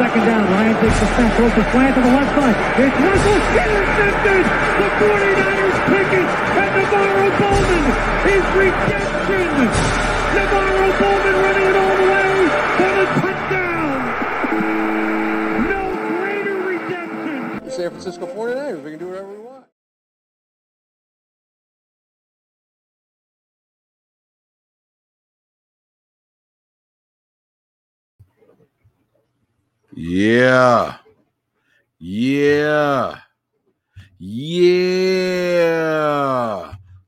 Second down. Ryan takes the snap, throws the slant to the left side. It's Russell intercepted. The 49ers pick it, and NaVorro Bowman is redemption. NaVorro Bowman running it all Yeah. Yeah. Yeah.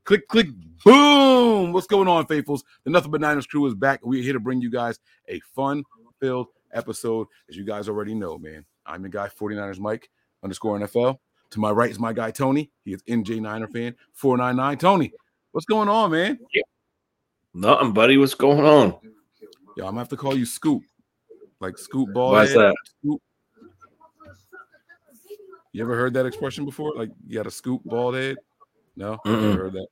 Click, click, boom. What's going on, faithfuls? The Nothing But Niners crew is back. We're here to bring you guys a fun filled episode, as you guys already know, man. I'm your guy, 49ers Mike underscore NFL. To my right is my guy, Tony. He is NJ Niner fan, 499. Tony, what's going on, man? Nothing, buddy. What's going on? Yo, I'm gonna have to call you Scoop. Like Scoop Ball. Why's head. that? Scoop. You ever heard that expression before? Like you got a scoop bald head? No, Mm-mm. never heard that.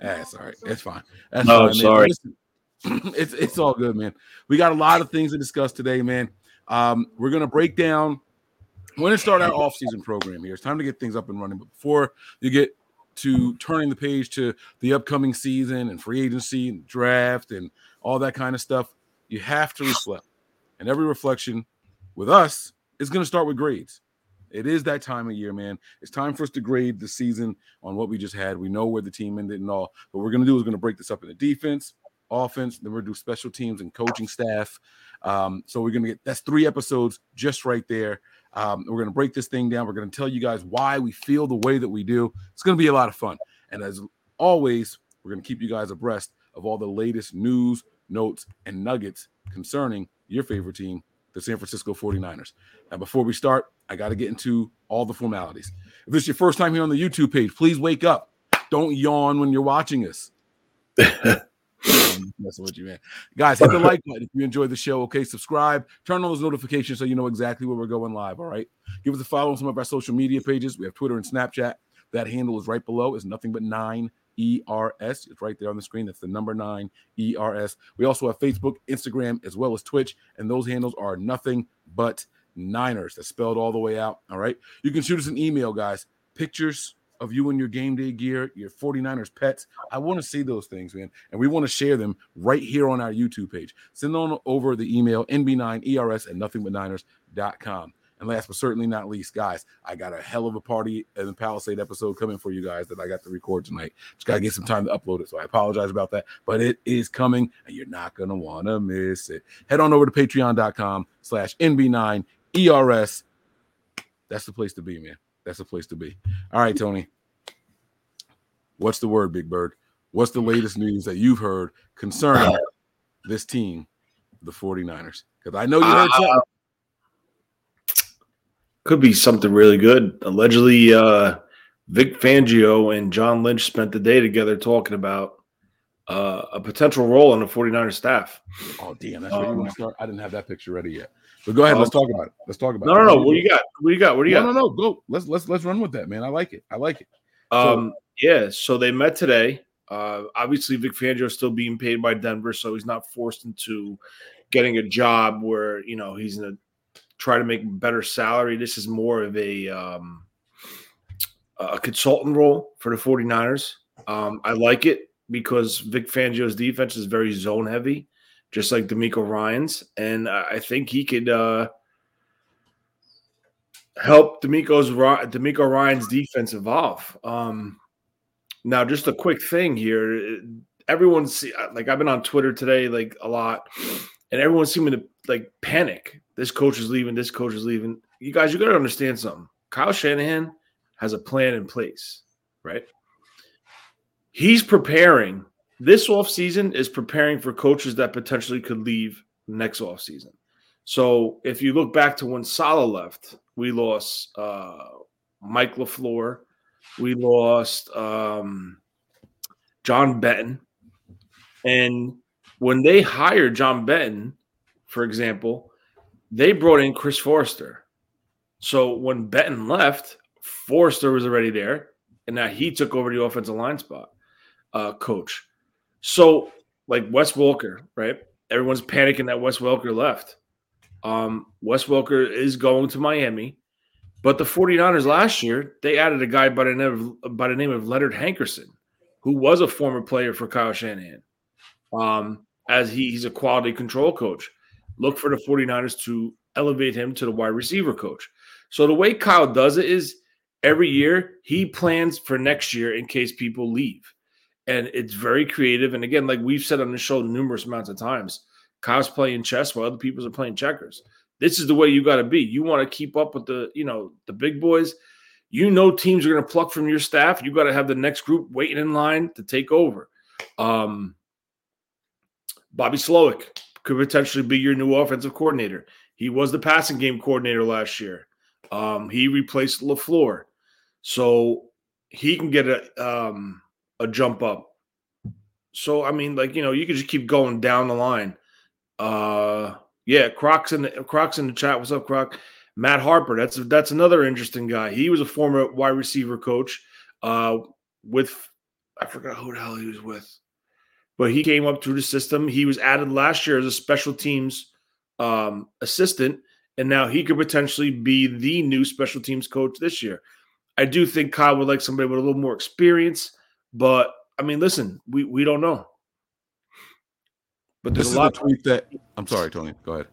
That's all right. It's fine. That's No, fine, sorry. Listen, it's it's all good, man. We got a lot of things to discuss today, man. Um, we're gonna break down. We're gonna start our off-season program here. It's time to get things up and running. But before you get to turning the page to the upcoming season and free agency and draft and all that kind of stuff, you have to reflect. And every reflection with us is going to start with grades. It is that time of year, man. It's time for us to grade the season on what we just had. We know where the team ended and all. What we're going to do is going to break this up into defense, offense, then we're going to do special teams and coaching staff. Um, so we're going to get that's three episodes just right there. Um, we're going to break this thing down. We're going to tell you guys why we feel the way that we do. It's going to be a lot of fun. And as always, we're going to keep you guys abreast of all the latest news, notes, and nuggets concerning your favorite team, the San Francisco 49ers. Now, before we start, I got to get into all the formalities. If this is your first time here on the YouTube page, please wake up. Don't yawn when you're watching us. That's what you mean. Guys, hit the like button if you enjoy the show. Okay, subscribe, turn on those notifications so you know exactly where we're going live. All right. Give us a follow on some of our social media pages. We have Twitter and Snapchat. That handle is right below. It's nothing but nine ERS. It's right there on the screen. That's the number nine ERS. We also have Facebook, Instagram, as well as Twitch, and those handles are nothing but Niners. That's spelled all the way out. All right. You can shoot us an email, guys. Pictures of you and your game day gear, your 49ers pets. I want to see those things, man. And we want to share them right here on our YouTube page. Send on over the email nb9ers at nothingbutniners.com. And last but certainly not least, guys, I got a hell of a party and the Palisade episode coming for you guys that I got to record tonight. Just got to get some time to upload it. So I apologize about that, but it is coming and you're not going to want to miss it. Head on over to patreon.com slash NB9ERS. That's the place to be, man. That's the place to be. All right, Tony. What's the word, Big Bird? What's the latest news that you've heard concerning this team, the 49ers? Because I know you heard Uh, something. Could be something really good. Allegedly, uh, Vic Fangio and John Lynch spent the day together talking about uh, a potential role on the 49ers staff. Oh, damn. That's where you want to start. I didn't have that picture ready yet. But go ahead. Let's talk about it. Let's talk about No, it. no, no. No. What do you got? What do you got? What do you No, got? no, no. Go. Let's let's let's run with that, man. I like it. I like it. Um, yeah, so they met today. Uh, obviously, Vic Fangio is still being paid by Denver, so he's not forced into getting a job where you know he's in to try to make better salary. This is more of a um, a consultant role for the 49ers. Um, I like it because Vic Fangio's defense is very zone heavy, just like DeMeco Ryan's, and I think he could uh, help DeMeco's DeMeco Ryan's defense evolve. Um, now, just a quick thing here. Everyone's like I've been on Twitter today, like a lot, and everyone's seeming to like panic. This coach is leaving. This coach is leaving. You guys, you got to understand something. Kyle Shanahan has a plan in place, right? He's preparing. This offseason is preparing for coaches that potentially could leave next offseason. So if you look back to when Saleh left, we lost uh, Mike LaFleur, we lost um, John Benton. And when they hired John Benton, for example, they brought in Chris Foerster. So when Benton left, Foerster was already there, and now he took over the offensive line spot uh, coach. So, like Wes Welker, right? Everyone's panicking that Wes Welker left. Um, Wes Welker is going to Miami, but the 49ers last year, they added a guy by the name of, by the name of Leonard Hankerson, who was a former player for Kyle Shanahan. Um, as he, he's a quality control coach. Look for the 49ers to elevate him to the wide receiver coach. So the way Kyle does it is every year he plans for next year in case people leave. And it's very creative. And again, like we've said on the show numerous amounts of times, Kyle's playing chess while other people are playing checkers. This is the way you got to be. You want to keep up with the, you know, the big boys. You know teams are going to pluck from your staff. You got to have the next group waiting in line to take over. Um, Bobby Slowik could potentially be your new offensive coordinator. He was the passing game coordinator last year. Um, he replaced LaFleur. So he can get a um, a jump up. So I mean, like you know, you can just keep going down the line. Uh, yeah, Crocs in the Crocs in the chat. What's up, Croc? Matt Harper. That's that's another interesting guy. He was a former wide receiver coach. Uh, with I forgot who the hell he was with, but he came up through the system. He was added last year as a special teams um, assistant, and now he could potentially be the new special teams coach this year. I do think Kyle would like somebody with a little more experience, but I mean, listen, we we don't know. But there's this a lot. The tweet that I'm sorry, Tony. Go ahead.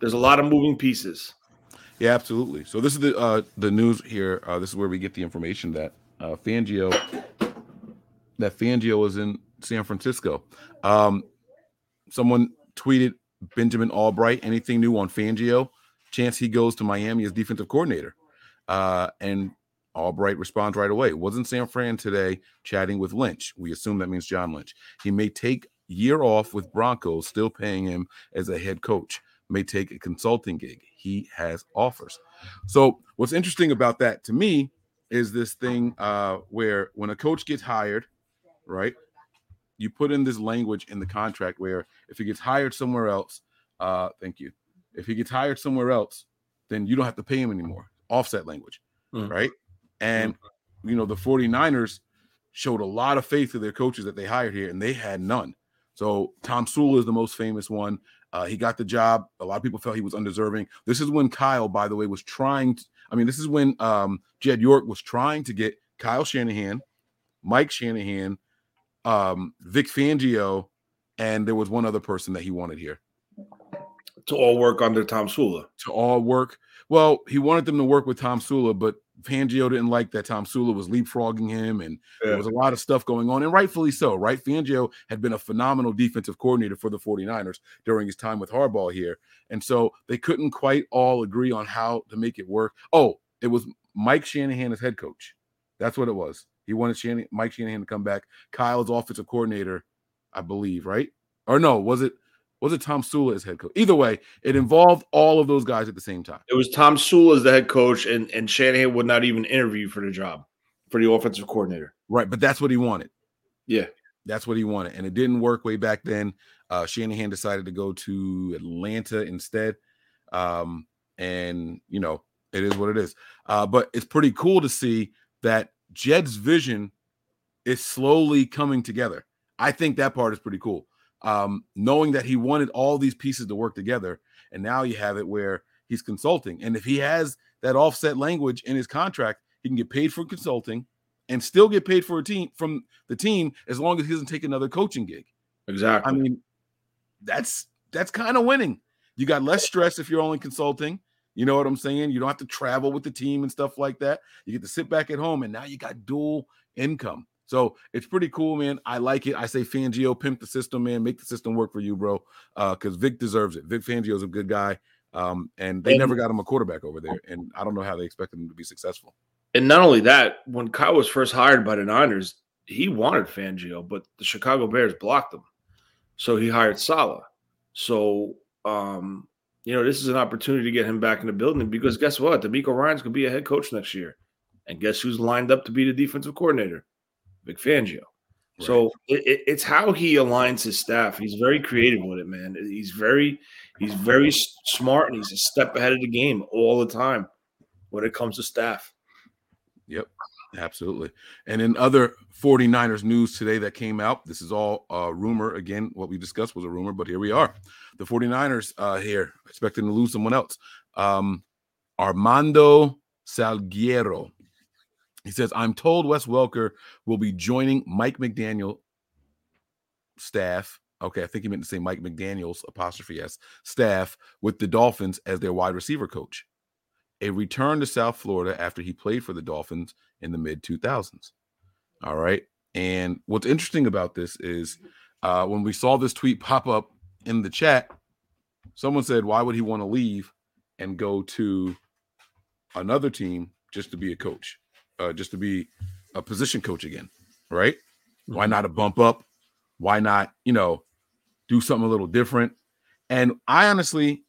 There's a lot of moving pieces. Yeah, absolutely. So this is the uh, the news here. Uh, this is where we get the information that uh, Fangio that Fangio is in San Francisco. Um, someone tweeted Benjamin Albright. Anything new on Fangio? Chance he goes to Miami as defensive coordinator. Uh, and Albright responds right away. Wasn't San Fran today chatting with Lynch? We assume that means John Lynch. He may take year off with Broncos, still paying him as a head coach. May take a consulting gig. He has offers. So what's interesting about that to me is this thing uh, where when a coach gets hired, right? You put in this language in the contract where if he gets hired somewhere else, uh, thank you. If he gets hired somewhere else, then you don't have to pay him anymore. Offset language, mm. right? And, mm-hmm. you know, the 49ers showed a lot of faith to their coaches that they hired here, and they had none. So Tomsula is the most famous one. Uh, he got the job. A lot of people felt he was undeserving. This is when Kyle, by the way, was trying. To, I mean, this is when um, Jed York was trying to get Kyle Shanahan, Mike Shanahan, um, Vic Fangio, and there was one other person that he wanted here to all work under Tomsula. To all work. Well, he wanted them to work with Tomsula, but Fangio didn't like that Tomsula was leapfrogging him, and yeah. there was a lot of stuff going on, and rightfully so, right? Fangio had been a phenomenal defensive coordinator for the 49ers during his time with Harbaugh here. And so they couldn't quite all agree on how to make it work. Oh, it was Mike Shanahan as head coach. That's what it was. He wanted Shanahan, Mike Shanahan to come back. Kyle's offensive coordinator, I believe, right? Or no, was it was it Tomsula as head coach? Either way, it involved all of those guys at the same time. It was Tomsula as the head coach, and, and Shanahan would not even interview for the job for the offensive coordinator. Right, but that's what he wanted. Yeah. That's what he wanted. And it didn't work way back then. Uh, Shanahan decided to go to Atlanta instead. Um, and, you know, it is what it is. Uh, but it's pretty cool to see that Jed's vision is slowly coming together. I think that part is pretty cool um, knowing that he wanted all these pieces to work together. And now you have it where he's consulting. And if he has that offset language in his contract, he can get paid for consulting and still get paid for a team from the team as long as he doesn't take another coaching gig. Exactly. I mean, that's that's kind of winning. You got less stress if you're only consulting. You know what I'm saying? You don't have to travel with the team and stuff like that. You get to sit back at home, and now you got dual income. So it's pretty cool, man. I like it. I say Fangio, pimp the system, man. Make the system work for you, bro. Because uh, Vic deserves it. Vic Fangio's a good guy. Um, and they and, never got him a quarterback over there. And I don't know how they expected him to be successful. And not only that, when Kyle was first hired by the Niners, he wanted Fangio, but the Chicago Bears blocked him. So he hired Saleh. So um, you know, this is an opportunity to get him back in the building because guess what? DeMeco Ryans going to be a head coach next year. And guess who's lined up to be the defensive coordinator? Vic Fangio. Right. So it, it, it's how he aligns his staff. He's very creative with it, man. He's very, he's very smart, and he's a step ahead of the game all the time when it comes to staff. Yep, absolutely. And in other 49ers news today that came out, this is all a rumor. Again, what we discussed was a rumor, but here we are. The 49ers uh, here expecting to lose someone else. Um, Armando Salguero he says, I'm told Wes Welker will be joining Mike McDaniel staff. Okay, I think he meant to say Mike McDaniel's apostrophe s staff with the Dolphins as their wide receiver coach. A return to South Florida after he played for the Dolphins in the mid 2000s. All right. And what's interesting about this is uh, when we saw this tweet pop up in the chat, someone said, Why would he want to leave and go to another team just to be a coach? uh, just to be a position coach again, right? Mm-hmm. Why not a bump up? Why not, you know, do something a little different? And I honestly,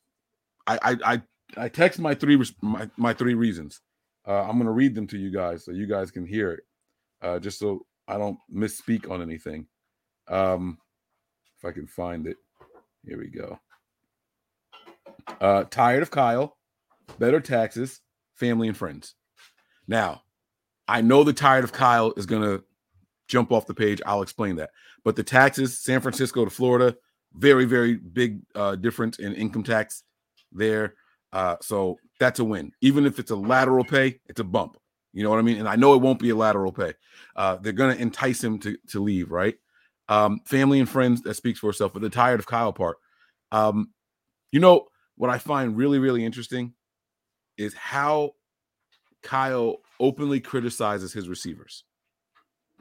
I I I, I text my three my, my three reasons. Uh, I'm gonna read them to you guys so you guys can hear it, uh, just so I don't misspeak on anything. Um, if I can find it, here we go. Uh, tired of Kyle, better taxes, family and friends. Now, I know the tired of Kyle is going to jump off the page. I'll explain that. But the taxes, San Francisco to Florida, very, very big uh, difference in income tax there. Uh, so that's a win. Even if it's a lateral pay, it's a bump. You know what I mean? And I know it won't be a lateral pay. Uh, they're going to entice him to, to leave, right? Um, family and friends, that speaks for itself. But the tired of Kyle part, um, you know, what I find really, really interesting is how Kyle openly criticizes his receivers.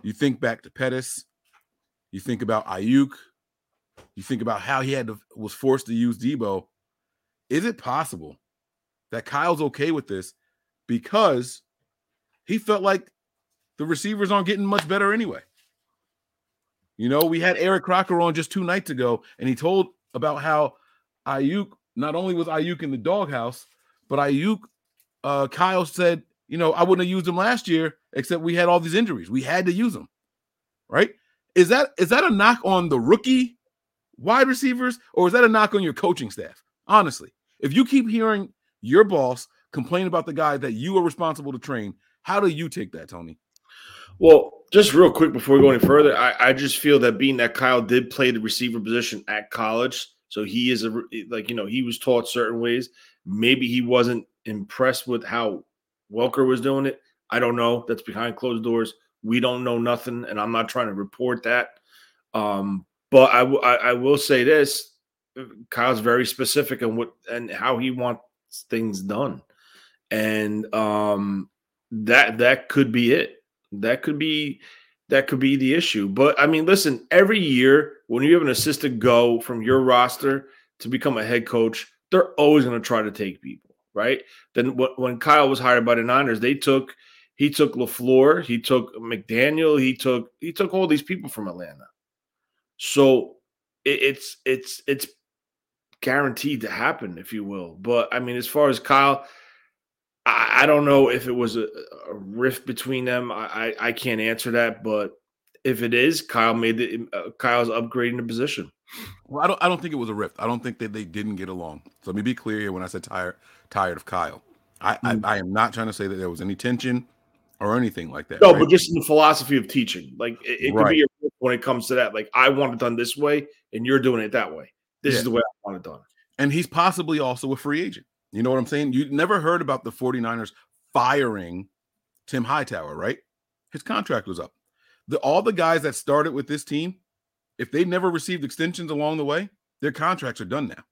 You think back to Pettis, you think about Aiyuk, you think about how he had to was forced to use Debo. Is it possible that Kyle's okay with this because he felt like the receivers aren't getting much better anyway? You know, we had Eric Crocker on just two nights ago, and he told about how Aiyuk not only was Aiyuk in the doghouse, but Aiyuk, uh, Kyle said you know, I wouldn't have used him last year, except we had all these injuries. We had to use him, right? Is that is that a knock on the rookie wide receivers, or is that a knock on your coaching staff? Honestly, if you keep hearing your boss complain about the guy that you are responsible to train, how do you take that, Tony? Well, just real quick before we go any further, I, I just feel that being that Kyle did play the receiver position at college, so he is a like you know he was taught certain ways. Maybe he wasn't impressed with how Welker was doing it. I don't know. That's behind closed doors. We don't know nothing, and I'm not trying to report that. Um, but I, w- I, I will say this: Kyle's very specific on what and how he wants things done, and um, that that could be it. That could be that could be the issue. But I mean, listen, every year when you have an assistant go from your roster to become a head coach, they're always going to try to take people right? Then when Kyle was hired by the Niners, they took he took LaFleur, he took McDaniel, he took he took all these people from Atlanta. So it's it's it's guaranteed to happen, if you will. But I mean, as far as Kyle, I, I don't know if it was a, a rift between them. I, I, I can't answer that, but if it is, Kyle made the uh, Kyle's upgrading the position. Well, I don't I don't think it was a rift. I don't think that they didn't get along. So let me be clear here when I said tired tired of Kyle. I, mm. I, I am not trying to say that there was any tension or anything like that. No, right? but just in the philosophy of teaching, like it, it right. could be when it comes to that. Like I want it done this way, and you're doing it that way. This yeah. is the way I want it done. And he's possibly also a free agent. You know what I'm saying? You never heard about the 49ers firing Tim Hightower, right? His contract was up. The all the guys that started with this team, if they never received extensions along the way, their contracts are done now.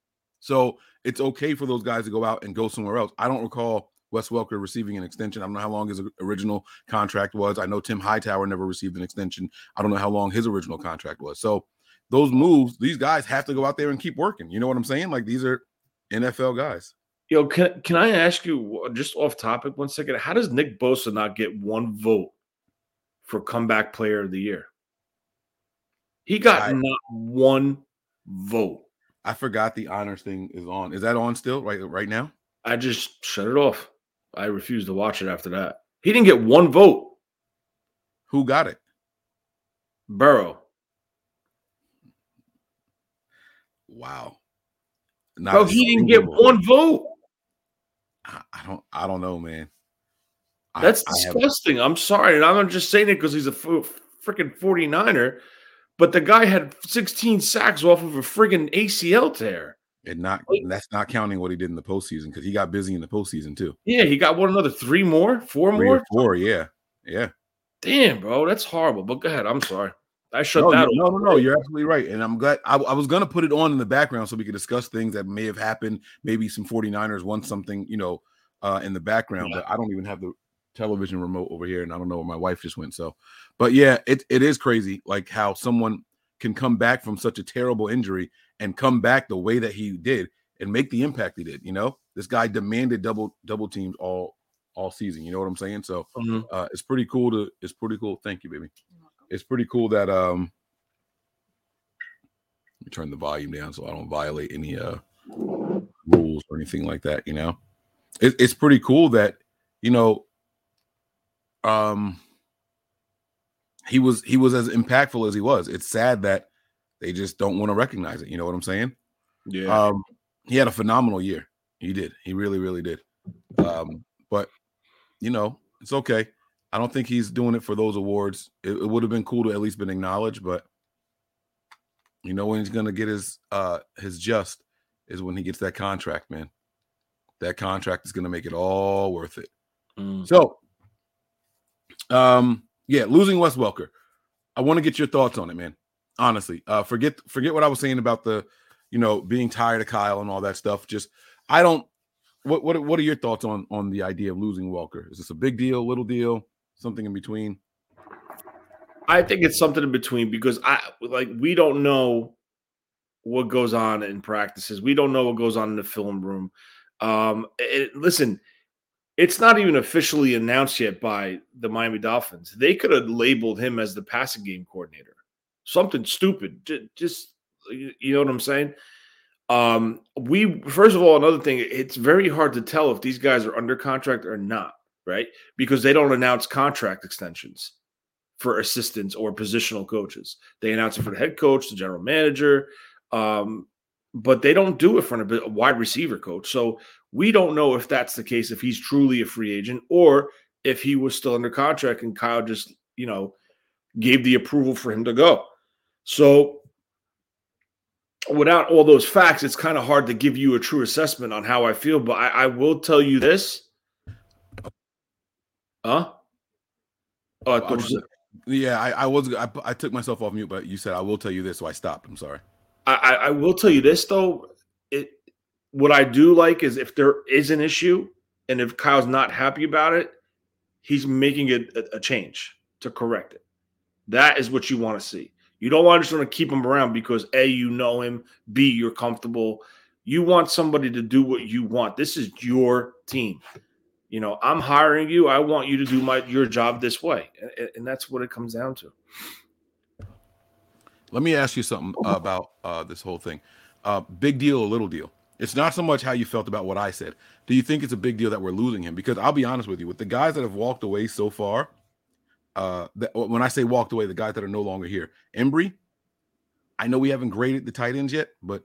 So it's okay for those guys to go out and go somewhere else. I don't recall Wes Welker receiving an extension. I don't know how long his original contract was. I know Tim Hightower never received an extension. I don't know how long his original contract was. So those moves, these guys have to go out there and keep working. You know what I'm saying? Like these are NFL guys. Yo, can can I ask you just off topic one second? How does Nick Bosa not get one vote for comeback player of the year? He got I, not one vote. I forgot the honors thing is on. Is that on still right right now? I just shut it off. I refused to watch it after that. He didn't get one vote. Who got it? Burrow. Wow. Not Bro, he didn't get vote. one vote. I, I, don't I don't know, man. That's I, disgusting. I I'm sorry. And I'm just saying it because he's a freaking 49er, but the guy had 16 sacks off of a friggin' ACL tear. And not that's not counting what he did in the postseason because he got busy in the postseason too. Yeah, he got one another three more, four three more, four. Yeah, yeah. Damn, bro, that's horrible. But go ahead. I'm sorry. I shut no, that. No, no, no. You're absolutely right, and I'm glad. I, I was gonna put it on in the background so we could discuss things that may have happened. Maybe some 49ers won something, you know, uh, in the background. Yeah. But I don't even have the television remote over here, and I don't know where my wife just went. So, but yeah, it it is crazy, like how someone can come back from such a terrible injury and come back the way that he did and make the impact he did. You know, this guy demanded double double teams all all season. You know what I'm saying? So mm-hmm. uh, it's pretty cool to it's pretty cool. Thank you, baby. It's pretty cool that um let me turn the volume down so I don't violate any uh rules or anything like that. You know, it, it's pretty cool that you know um he was he was as impactful as he was. It's sad that they just don't want to recognize it. You know what I'm saying? Yeah. Um, he had a phenomenal year. He did. He really, really did. Um, but you know, it's okay. I don't think he's doing it for those awards. It, it would have been cool to at least been acknowledged, but you know when he's gonna get his uh his just is when he gets that contract, man. That contract is gonna make it all worth it. Mm. So um yeah, losing Wes Welker. I want to get your thoughts on it, man. Honestly. Uh forget forget what I was saying about the you know, being tired of Kyle and all that stuff. Just I don't. What what what are your thoughts on on the idea of losing Welker? Is this a big deal, little deal, something in between? I think it's something in between because I like we don't know what goes on in practices. We don't know what goes on in the film room. Um, it, listen, it's not even officially announced yet by the Miami Dolphins. They could have labeled him as the passing game coordinator. Something stupid. Just you know what I'm saying? Um, we first of all, another thing, it's very hard to tell if these guys are under contract or not, right? Because they don't announce contract extensions for assistants or positional coaches. They announce it for the head coach, the general manager, um, but they don't do it for a wide receiver coach. So we don't know if that's the case, if he's truly a free agent, or if he was still under contract and Kyle just, you know, gave the approval for him to go. So without all those facts, it's kind of hard to give you a true assessment on how I feel. But I, I will tell you this. Huh? Oh, I I was, yeah, I, I was. I, I, took myself off mute, but you said I will tell you this, so I stopped. I'm sorry. I, I will tell you this though. It what I do like is if there is an issue, and if Kyle's not happy about it, he's making it a, a change to correct it. That is what you want to see. You don't want to just want to keep him around because A, you know him, B, you're comfortable. You want somebody to do what you want. This is your team. You know, I'm hiring you. I want you to do my your job this way. And, and that's what it comes down to. Let me ask you something about uh, this whole thing. Uh, big deal or little deal? It's not so much how you felt about what I said. Do you think it's a big deal that we're losing him? Because I'll be honest with you, with the guys that have walked away so far, uh that, when I say walked away, the guys that are no longer here. Embree, I know we haven't graded the tight ends yet, but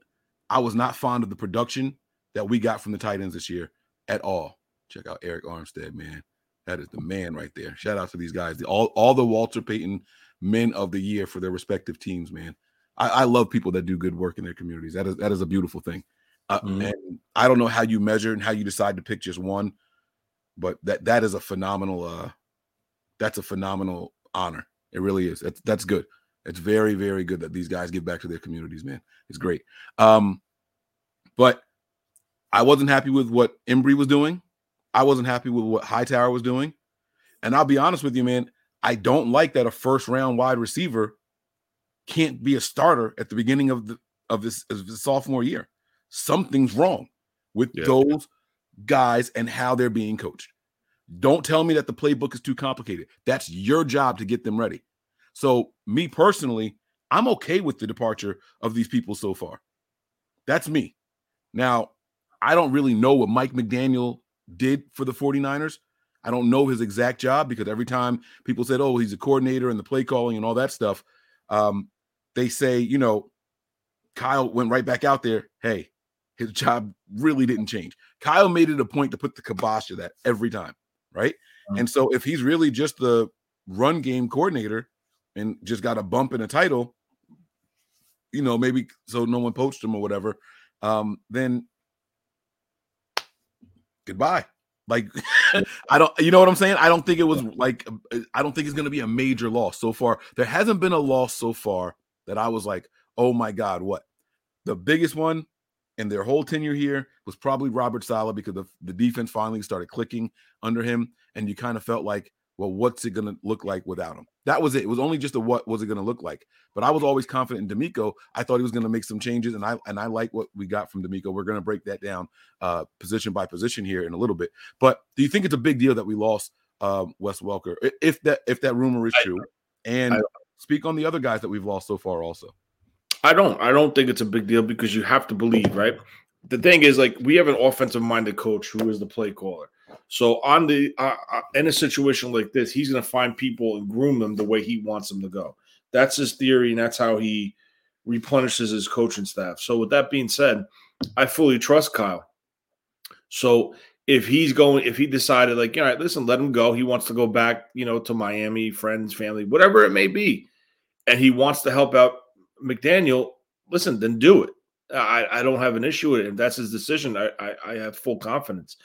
I was not fond of the production that we got from the tight ends this year at all. Check out Arik Armstead, man. That is the man right there. Shout out to these guys. all, all the Walter Payton men of the year for their respective teams, man. I, I love people that do good work in their communities. That is that is a beautiful thing. Uh, mm-hmm. And I don't know how you measure and how you decide to pick just one, but that that is a phenomenal uh that's a phenomenal honor. It really is. That's that's good. It's very, very good that these guys give back to their communities, man. It's great. Um, but I wasn't happy with what Embree was doing. I wasn't happy with what Hightower was doing. And I'll be honest with you, man. I don't like that a first round wide receiver can't be a starter at the beginning of the of this, of the sophomore year. Something's wrong with Yeah. those guys and how they're being coached. Don't tell me that the playbook is too complicated. That's your job to get them ready. So, me personally, I'm okay with the departure of these people so far. That's me. Now, I don't really know what Mike McDaniel did for the 49ers. I don't know his exact job because every time people said, oh, he's a coordinator and the play calling and all that stuff, um, they say, you know, Kyle went right back out there. Hey, his job really didn't change. Kyle made it a point to put the kibosh to that every time, right? Mhm. And so if he's really just the run game coordinator and just got a bump in a title, you know, maybe so no one poached him or whatever, um, then goodbye. Like, I don't, you know what I'm saying? I don't think it was like, I don't think it's going to be a major loss so far. There hasn't been a loss so far that I was like, oh my God, what? The biggest one in their whole tenure here was probably Robert Saleh because the, the defense finally started clicking under him. And you kind of felt like, well, what's it going to look like without him? That was it. It was only just a what was it going to look like. But I was always confident in DeMeco. I thought he was going to make some changes, and I and I like what we got from DeMeco. We're going to break that down uh, position by position here in a little bit. But do you think it's a big deal that we lost um, Wes Welker, if that if that rumor is true? And I- speak on the other guys that we've lost so far, also. I don't. I don't think it's a big deal because you have to believe, right? The thing is, like, we have an offensive-minded coach who is the play caller. So, on the uh, uh, in a situation like this, he's going to find people and groom them the way he wants them to go. That's his theory, and that's how he replenishes his coaching staff. So, with that being said, I fully trust Kyle. So, if he's going, if he decided, like, all right, listen, let him go. He wants to go back, you know, to Miami, friends, family, whatever it may be, and he wants to help out McDaniel, listen, then do it. I, I don't have an issue with it. If that's his decision, I, I, I have full confidence.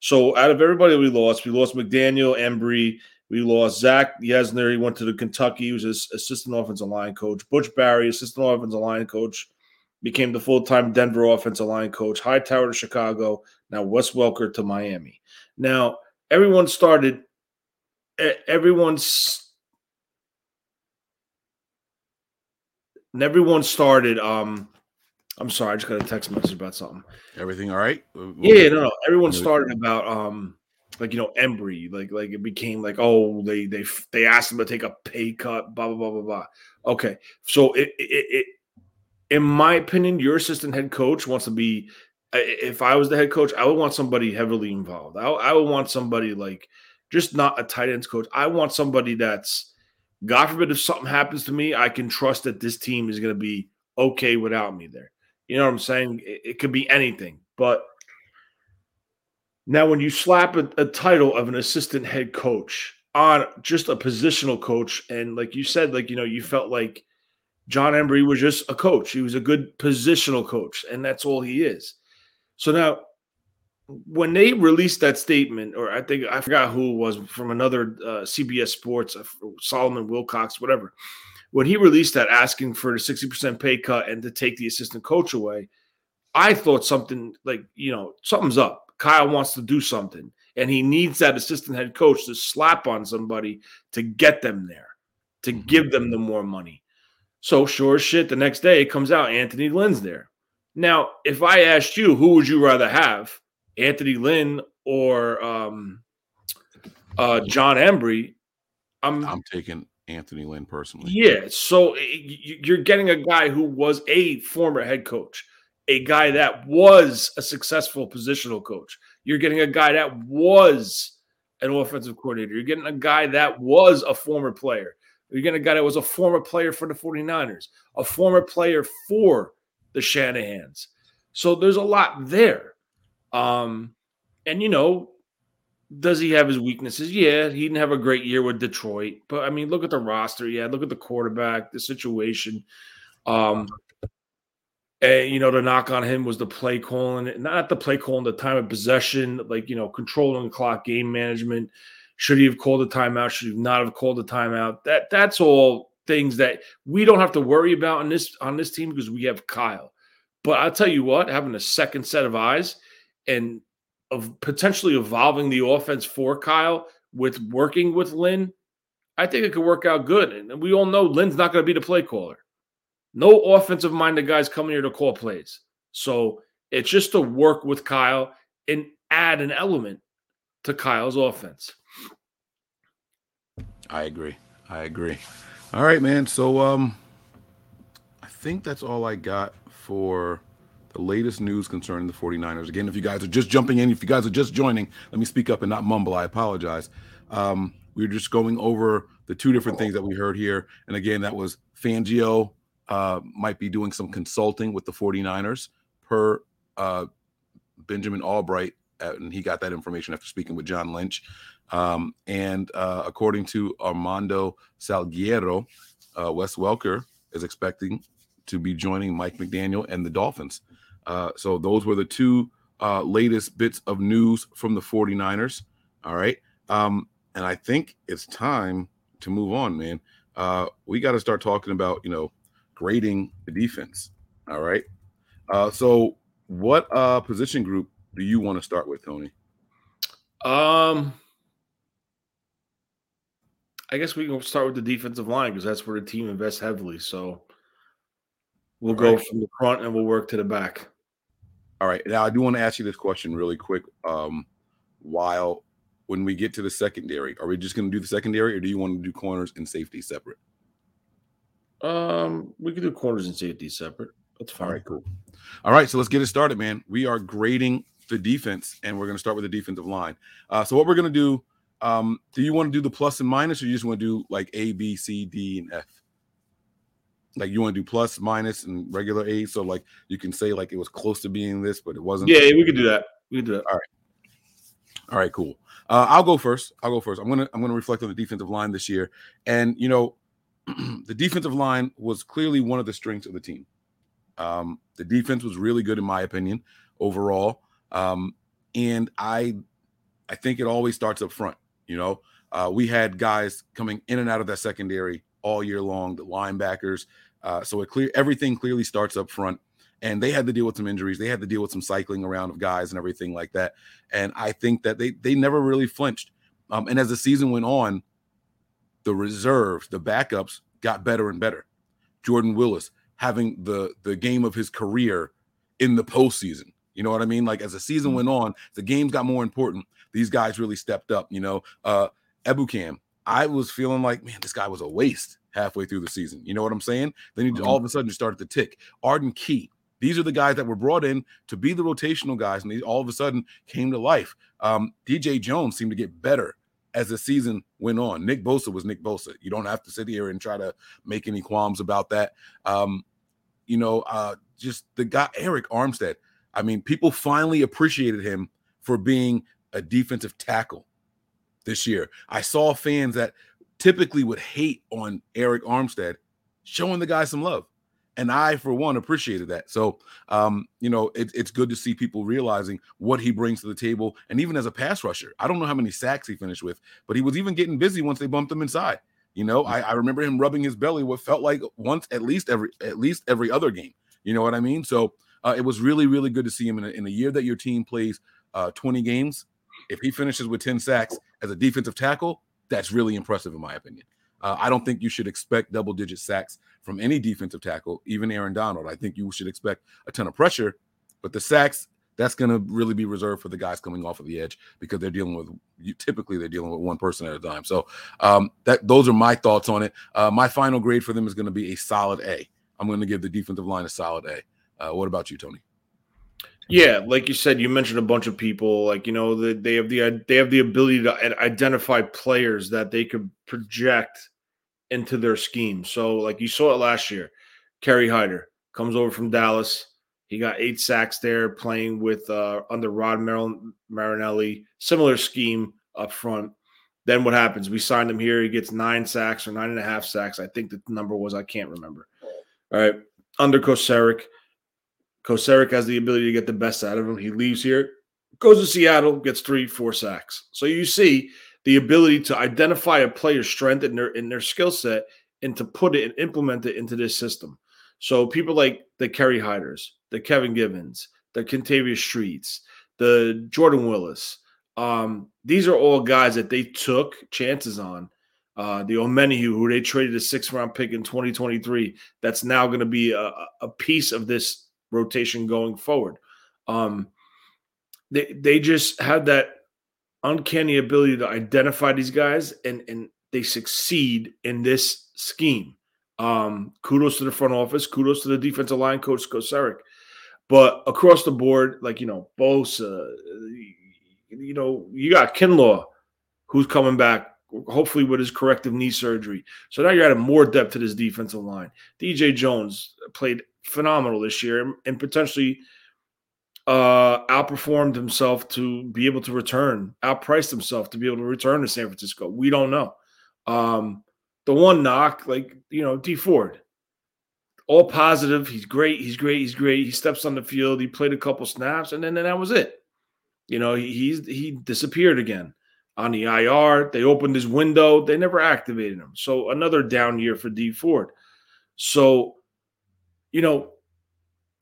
So out of everybody we lost, we lost McDaniel, Embree, we lost Zach Yenser. He went to the Kentucky. He was his assistant offensive line coach. Butch Barry, assistant offensive line coach, became the full-time Denver offensive line coach. Hightower to Chicago. Now Wes Welker to Miami. Now everyone started. Everyone's and everyone started. Um, I'm sorry, I just got a text message about something. Everything all right? We'll Yeah, no, no. Everyone started about um, like you know, Embree, like like it became like oh they they they asked him to take a pay cut, blah blah blah blah blah. Okay, so it it, it in my opinion, your assistant head coach wants to be. If I was the head coach, I would want somebody heavily involved. I, I would want somebody like just not a tight ends coach. I want somebody that's, God forbid, if something happens to me, I can trust that this team is going to be okay without me there. You know what I'm saying? It, it could be anything, but now when you slap a, a title of an assistant head coach on just a positional coach, and like you said, like you know, you felt like Jon Embree was just a coach. He was a good positional coach, and that's all he is. So now, when they released that statement, or I think I forgot who it was from another uh, CBS Sports, uh, Solomon Wilcox, whatever. When he released that, asking for a sixty percent pay cut and to take the assistant coach away, I thought something like you know something's up. Kyle wants to do something, and he needs that assistant head coach to slap on somebody to get them there, to Mhm. give them the more money. So sure as shit, the next day it comes out Anthony Lynn's there. Now, if I asked you, who would you rather have, Anthony Lynn or um, uh, Jon Embree? I'm, I'm taking Anthony Lynn personally. yeah. So y- y- you're getting a guy who was a former head coach, a guy that was a successful positional coach. You're getting a guy that was an offensive coordinator. You're getting a guy that was a former player. You're getting a guy that was a former player for the 49ers, a former player for the Shanahans. So there's a lot there. Um, and you know, does he have his weaknesses? Yeah, he didn't have a great year with Detroit, but I mean, look at the roster. Yeah, look at the quarterback, the situation. Um, and you know, the knock on him was the play calling, not the play calling, the time of possession, like you know, controlling the clock, game management. Should he have called a timeout? Should he not have called a timeout? That that's all things that we don't have to worry about on this on this team because we have Kyle. But I'll tell you what, having a second set of eyes and of potentially evolving the offense for Kyle with working with Lynn, I think it could work out good. And we all know Lynn's not going to be the play caller. No offensive minded guys coming here to call plays. So it's just to work with Kyle and add an element to Kyle's offense. I agree. I agree. All right, man. So um I think that's all I got for the latest news concerning the 49ers. Again, if you guys are just jumping in, if you guys are just joining, let me speak up and not mumble. I apologize. Um, we are just going over the two different things that we heard here. And again, that was Fangio uh, might be doing some consulting with the 49ers per uh, Benjamin Albright. Uh, and he got that information after speaking with John Lynch. Um, and uh, according to Armando Salguero, uh, Wes Welker is expecting to be joining Mike McDaniel and the Dolphins. Uh, so those were the two uh, latest bits of news from the 49ers. All right. Um, and I think it's time to move on, man. Uh, we got to start talking about, you know, grading the defense. All right. Uh, so what uh, position group do you want to start with, Tony? Um, I guess we can start with the defensive line because that's where the team invests heavily. So we'll All go right. from the front and we'll work to the back. All right. Now I do want to ask you this question really quick. Um, while when we get to the secondary, are we just going to do the secondary, or do you want to do corners and safety separate? Um, we can do corners and safety separate. That's fine. All right, cool. All right, so let's get it started, man. We are grading the defense, and we're going to start with the defensive line. Uh, so what we're going to do um, do you want to do the plus and minus, or you just want to do like A, B, C, D, and F? Like you want to do plus, minus, and regular A, so like you can say like it was close to being this, but it wasn't. Yeah, we could do that. We could do that. All right. All right, cool. Uh, I'll go first. I'll go first. I'm gonna I'm gonna reflect on the defensive line this year, and you know, the defensive line was clearly one of the strengths of the team. Um, the defense was really good in my opinion overall, um, and I I think it always starts up front. You know, uh, we had guys coming in and out of that secondary all year long, the linebackers. Uh, so it clear everything clearly starts up front. And they had to deal with some injuries. They had to deal with some cycling around of guys and everything like that. And I think that they they never really flinched. Um, and as the season went on, the reserves, the backups got better and better. Jordan Willis having the the game of his career in the postseason. You know what I mean? Like as the season mm. went on, the games got more important these guys really stepped up. You know, uh, Ebukam, I was feeling like, man, this guy was a waste halfway through the season. You know what I'm saying? Then mm-hmm. all of a sudden you started to tick. Arden Key. These are the guys that were brought in to be the rotational guys, and they all of a sudden came to life. Um, DJ Jones seemed to get better as the season went on. Nick Bosa was Nick Bosa. You don't have to sit here and try to make any qualms about that. Um, you know, uh, just the guy Arik Armstead. I mean, people finally appreciated him for being a defensive tackle this year. I saw fans that typically would hate on Arik Armstead showing the guy some love. And I, for one, appreciated that. So, um, you know, it, it's good to see people realizing what he brings to the table. And even as a pass rusher, I don't know how many sacks he finished with, but he was even getting busy once they bumped him inside. You know, I, I remember him rubbing his belly what felt like once at least every at least every other game. You know what I mean? So uh, it was really really good to see him in a, in a year that your team plays uh, 20 games if he finishes with 10 sacks as a defensive tackle, that's really impressive, in my opinion. Uh, I don't think you should expect double digit sacks from any defensive tackle, even Aaron Donald. I think you should expect a ton of pressure, but the sacks, that's going to really be reserved for the guys coming off of the edge because they're dealing with you, typically they're dealing with one person at a time. So um, that those are my thoughts on it. Uh, my final grade for them is going to be a solid A. I'm going to give the defensive line a solid A. Uh, what about you, Tony? Yeah, like you said, you mentioned a bunch of people. Like you know, the, they have the they have the ability to identify players that they could project into their scheme. So, like you saw it last year, Kerry Hyder comes over from Dallas. He got eight sacks there, playing with uh, under Rod Marinelli. Similar scheme up front. Then what happens? We signed him here. He gets nine sacks or nine and a half sacks. I think the number was I can't remember. All right, under Kocurek – Kocurek has the ability to get the best out of him. He leaves here, goes to Seattle, gets three, four sacks. So you see the ability to identify a player's strength in their in their skill set and to put it and implement it into this system. So people like the Kerry Hyders, the Kevin Givens, the Kentavius Streets, the Jordan Willis. Um, these are all guys that they took chances on. Uh, the Omenihu, who they traded a six round pick in 2023, that's now going to be a, a, piece of this rotation going forward. Um, they they just had that uncanny ability to identify these guys and and they succeed in this scheme. Um, kudos to the front office, kudos to the defensive line coach Kocurek. But across the board, like you know, Bosa, you know, you got Kinlaw, who's coming back, hopefully with his corrective knee surgery. So now you're adding more depth to this defensive line. DJ Jones played phenomenal this year and potentially uh, outperformed himself to be able to return, outpriced himself to be able to return to San Francisco. We don't know. Um, the one knock, like you know, Dee Ford, all positive. He's great. He's great. He's great. He steps on the field. He played a couple snaps, and then, then that was it. You know, he, he's he disappeared again on the IR. They opened his window. They never activated him. So another down year for Dee Ford. So, you know,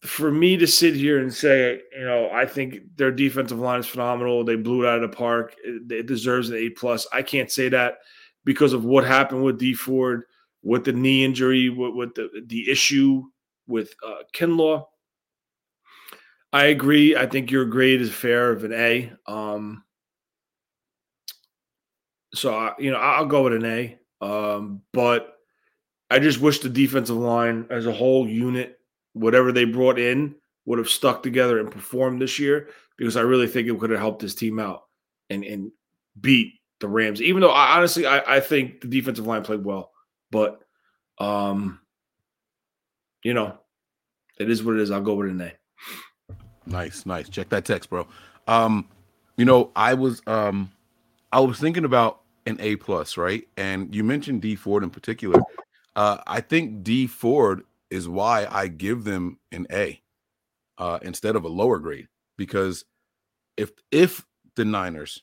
for me to sit here and say, you know, I think their defensive line is phenomenal. They blew it out of the park. It deserves an A plus. I can't say that because of what happened with Dee Ford, with the knee injury, with, with the the issue with uh, Kinlaw. I agree. I think your grade is fair of an A. Um, so I, you know, I'll go with an A. Um, but I just wish the defensive line as a whole unit, whatever they brought in, would have stuck together and performed this year because I really think it could have helped this team out and and beat the Rams. Even though I honestly I, I think the defensive line played well, but um, you know, it is what it is. I'll go with an A. Nice, nice. Check that text, bro. Um, you know, I was um I was thinking about an A plus, right? And you mentioned Dee Ford in particular. Uh, I think Dee Ford is why I give them an A uh, instead of a lower grade because if if the Niners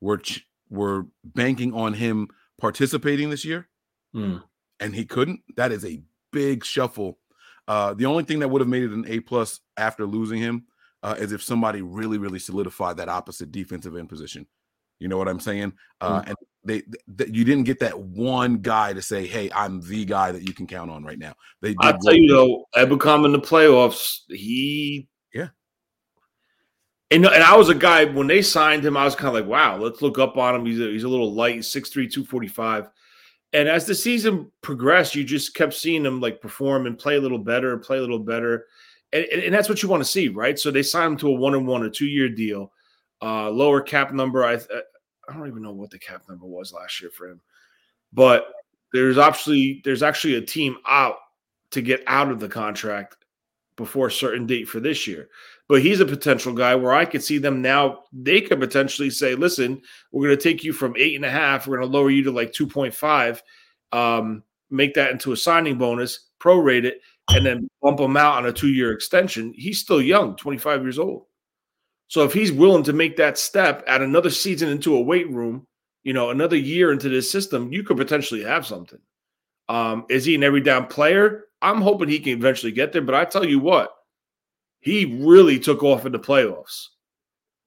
were ch- were banking on him participating this year, mm. and he couldn't, that is a big shuffle uh, the only thing that would have made it an A plus after losing him uh, is if somebody really, really solidified that opposite defensive end position. You know what I'm saying? Uh, mm-hmm. And they, they, you didn't get that one guy to say, "Hey, I'm the guy that you can count on right now." They. I'll tell you though, Ebukam in the playoffs, he yeah. And, and I was a guy when they signed him. I was kind of like, "Wow, let's look up on him." He's a, he's a little light, 6'3", 245. And as the season progressed, you just kept seeing him like perform and play a little better, play a little better. And, and that's what you want to see, right? So they signed him to a one and one or two year deal, uh, lower cap number. I I don't even know what the cap number was last year for him, but there's actually there's actually a team out to get out of the contract before a certain date for this year. But he's a potential guy where I could see them now. They could potentially say, "Listen, we're going to take you from eight and a half. We're going to lower you to like two point five, um, make that into a signing bonus, prorate it, and then bump him out on a two year extension." He's still young, twenty five years old. So if he's willing to make that step, add another season into a weight room, you know, another year into this system, you could potentially have something. Um, is he an every down player? I'm hoping he can eventually get there. But I tell you what, he really took off in the playoffs.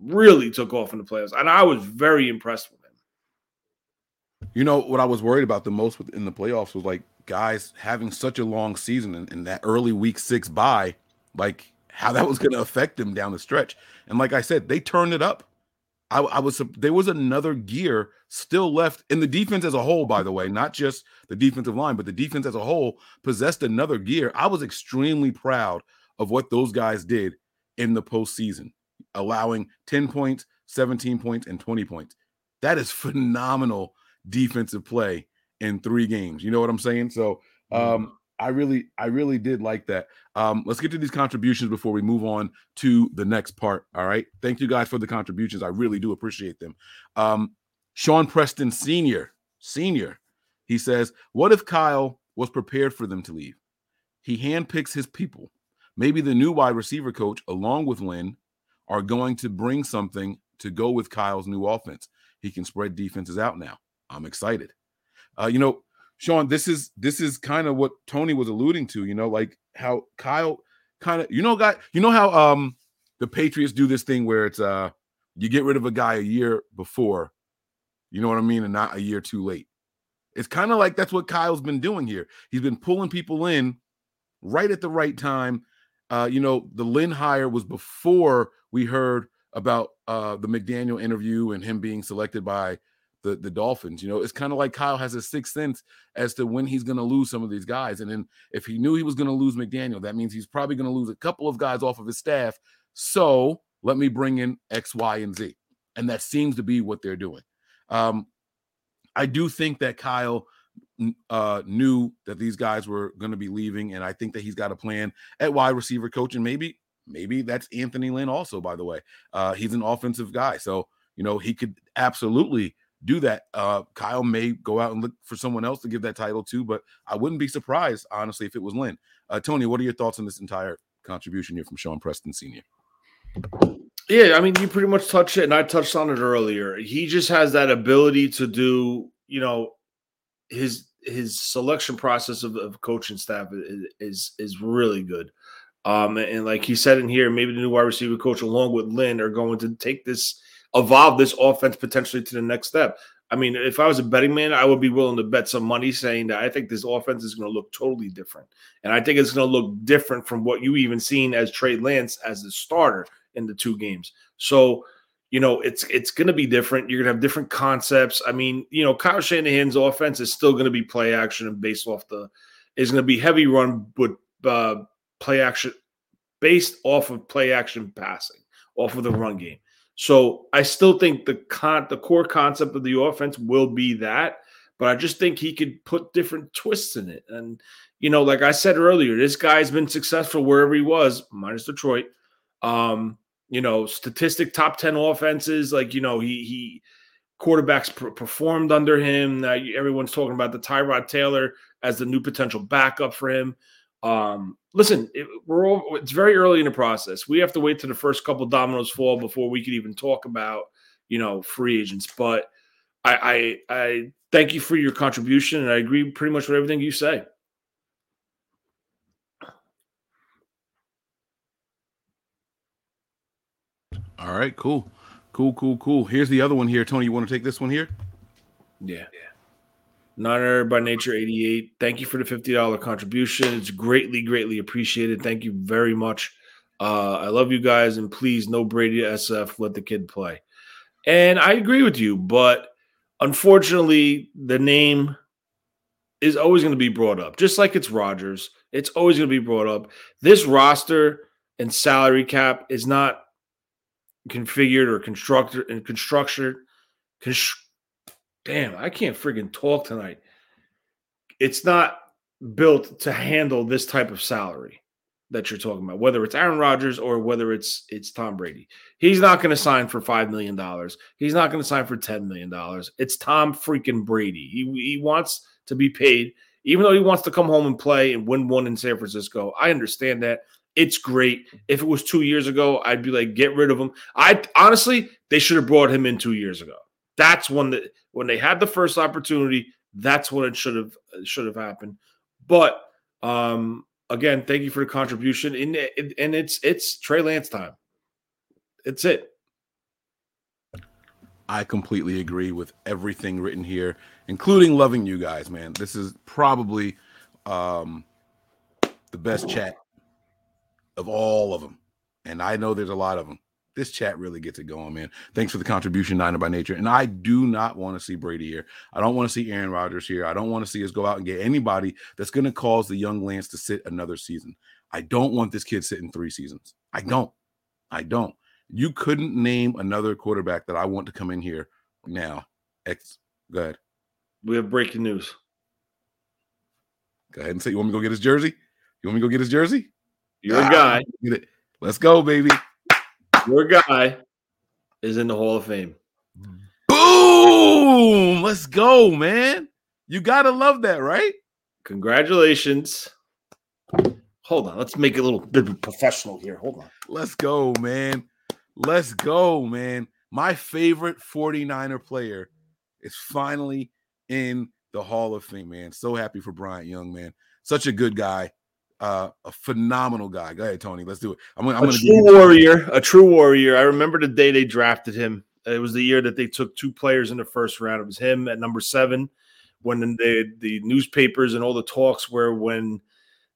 Really took off in the playoffs. And I was very impressed with him. You know, what I was worried about the most in the playoffs was like guys having such a long season and, and that early week six bye, like how that was going to affect them down the stretch. And like I said, they turned it up. I, I, was there was another gear still left in the defense as a whole, by the way, not just the defensive line, but the defense as a whole possessed another gear. I was extremely proud of what those guys did in the postseason, allowing 10 points, 17 points, and 20 points. That is phenomenal defensive play in three games. You know what I'm saying? So um, I really, I really did like that. Um, let's get to these contributions before we move on to the next part. All right. Thank you guys for the contributions. I really do appreciate them. Um, Sean Preston Sr., Senior, he says, What if Kyle was prepared for them to leave? He handpicks his people. Maybe the new wide receiver coach, along with Lynn, are going to bring something to go with Kyle's new offense. He can spread defenses out now. I'm excited. Uh, you know, Sean, this is this is kind of what Tony was alluding to, you know, like how Kyle kind of you know, guy, you know how um the Patriots do this thing where it's uh you get rid of a guy a year before, you know what I mean, and not a year too late. It's kind of like that's what Kyle's been doing here. He's been pulling people in right at the right time. Uh, you know, the Lynn hire was before we heard about uh the McDaniel interview and him being selected by the the Dolphins. You know, it's kind of like Kyle has a sixth sense as to when he's going to lose some of these guys. And then if he knew he was going to lose McDaniel, that means he's probably going to lose a couple of guys off of his staff. So let me bring in X, Y, and Z. And that seems to be what they're doing. Um, I do think that Kyle uh, knew that these guys were going to be leaving, and I think that he's got a plan at wide receiver coach, and maybe maybe that's Anthony Lynn also. By the way, uh, he's an offensive guy, so you know he could absolutely do that. Uh, Kyle may go out and look for someone else to give that title to, but I wouldn't be surprised, honestly, if it was Lynn. Uh, Tony, what are your thoughts on this entire contribution here from Sean Preston Sr.? Yeah, I mean, you pretty much touched it, and I touched on it earlier. He just has that ability to do, you know, his his selection process of, of coaching staff is, is is really good. Um, and like he said in here, maybe the new wide receiver coach, along with Lynn, are going to take this evolve this offense potentially to the next step. I mean, if I was a betting man, I would be willing to bet some money saying that I think this offense is going to look totally different. And I think it's going to look different from what you even seen as Trey Lance as the starter in the two games. So, you know, it's it's going to be different. You're going to have different concepts. I mean, you know, Kyle Shanahan's offense is still going to be play action and based off the is going to be heavy run, but uh, play action based off of play action passing, off of the run game. So I still think the con the core concept of the offense will be that, but I just think he could put different twists in it. And you know, like I said earlier, this guy's been successful wherever he was, minus Detroit. Um, you know, statistic top 10 offenses, like you know, he he quarterbacks pr- performed under him. Now everyone's talking about the Tyrod Taylor as the new potential backup for him. Um, listen, it, we're all, it's very early in the process. We have to wait to the first couple dominoes fall before we could even talk about, you know, free agents. But I, I, I thank you for your contribution, and I agree pretty much with everything you say. All right, cool, cool, cool, cool. Here's the other one here, Tony. You want to take this one here? Yeah. yeah. Niner by Nature 88. Thank you for the $50 contribution. It's greatly, greatly appreciated. Thank you very much. Uh, I love you guys, and please, no Brady SF. Let the kid play. And I agree with you, but unfortunately, the name is always going to be brought up, just like it's Rodgers. It's always going to be brought up. This roster and salary cap is not configured or constructed and constructed. Const- damn, I can't friggin' talk tonight. It's not built to handle this type of salary that you're talking about, whether it's Aaron Rodgers or whether it's it's Tom Brady. He's not going to sign for five million dollars. He's not going to sign for ten million dollars. It's Tom freaking Brady. He he wants to be paid, even though he wants to come home and play and win one in San Francisco. I understand that. It's great. If it was two years ago, I'd be like, get rid of him. I honestly, they should have brought him in two years ago. That's when the when they had the first opportunity. That's when it should have should have happened. But um, again, thank you for the contribution. In and it's it's Trey Lance time. It's it. I completely agree with everything written here, including loving you guys, man. This is probably um, the best chat of all of them, and I know there's a lot of them this chat really gets it going, man. Thanks for the contribution, Niner by Nature. And I do not want to see Brady here. I don't want to see Aaron Rodgers here. I don't want to see us go out and get anybody that's going to cause the young Lance to sit another season. I don't want this kid sitting three seasons. I don't. I don't. You couldn't name another quarterback that I want to come in here now. X, go ahead. We have breaking news. Go ahead and say, you want me to go get his jersey? You want me to go get his jersey? You're ah, a guy. Get it. Let's go, baby. Your guy is in the Hall of Fame. Boom! Let's go, man. You gotta love that, right? Congratulations. Hold on, let's make it a little bit professional here. Hold on. Let's go, man. Let's go, man. My favorite 49er player is finally in the Hall of Fame, man. So happy for Bryant Young, man. Such a good guy. Uh, a phenomenal guy. Go ahead, Tony. Let's do it. I'm, I'm a gonna true warrior, a true warrior. I remember the day they drafted him. It was the year that they took two players in the first round. It was him at number seven. When the the newspapers and all the talks were when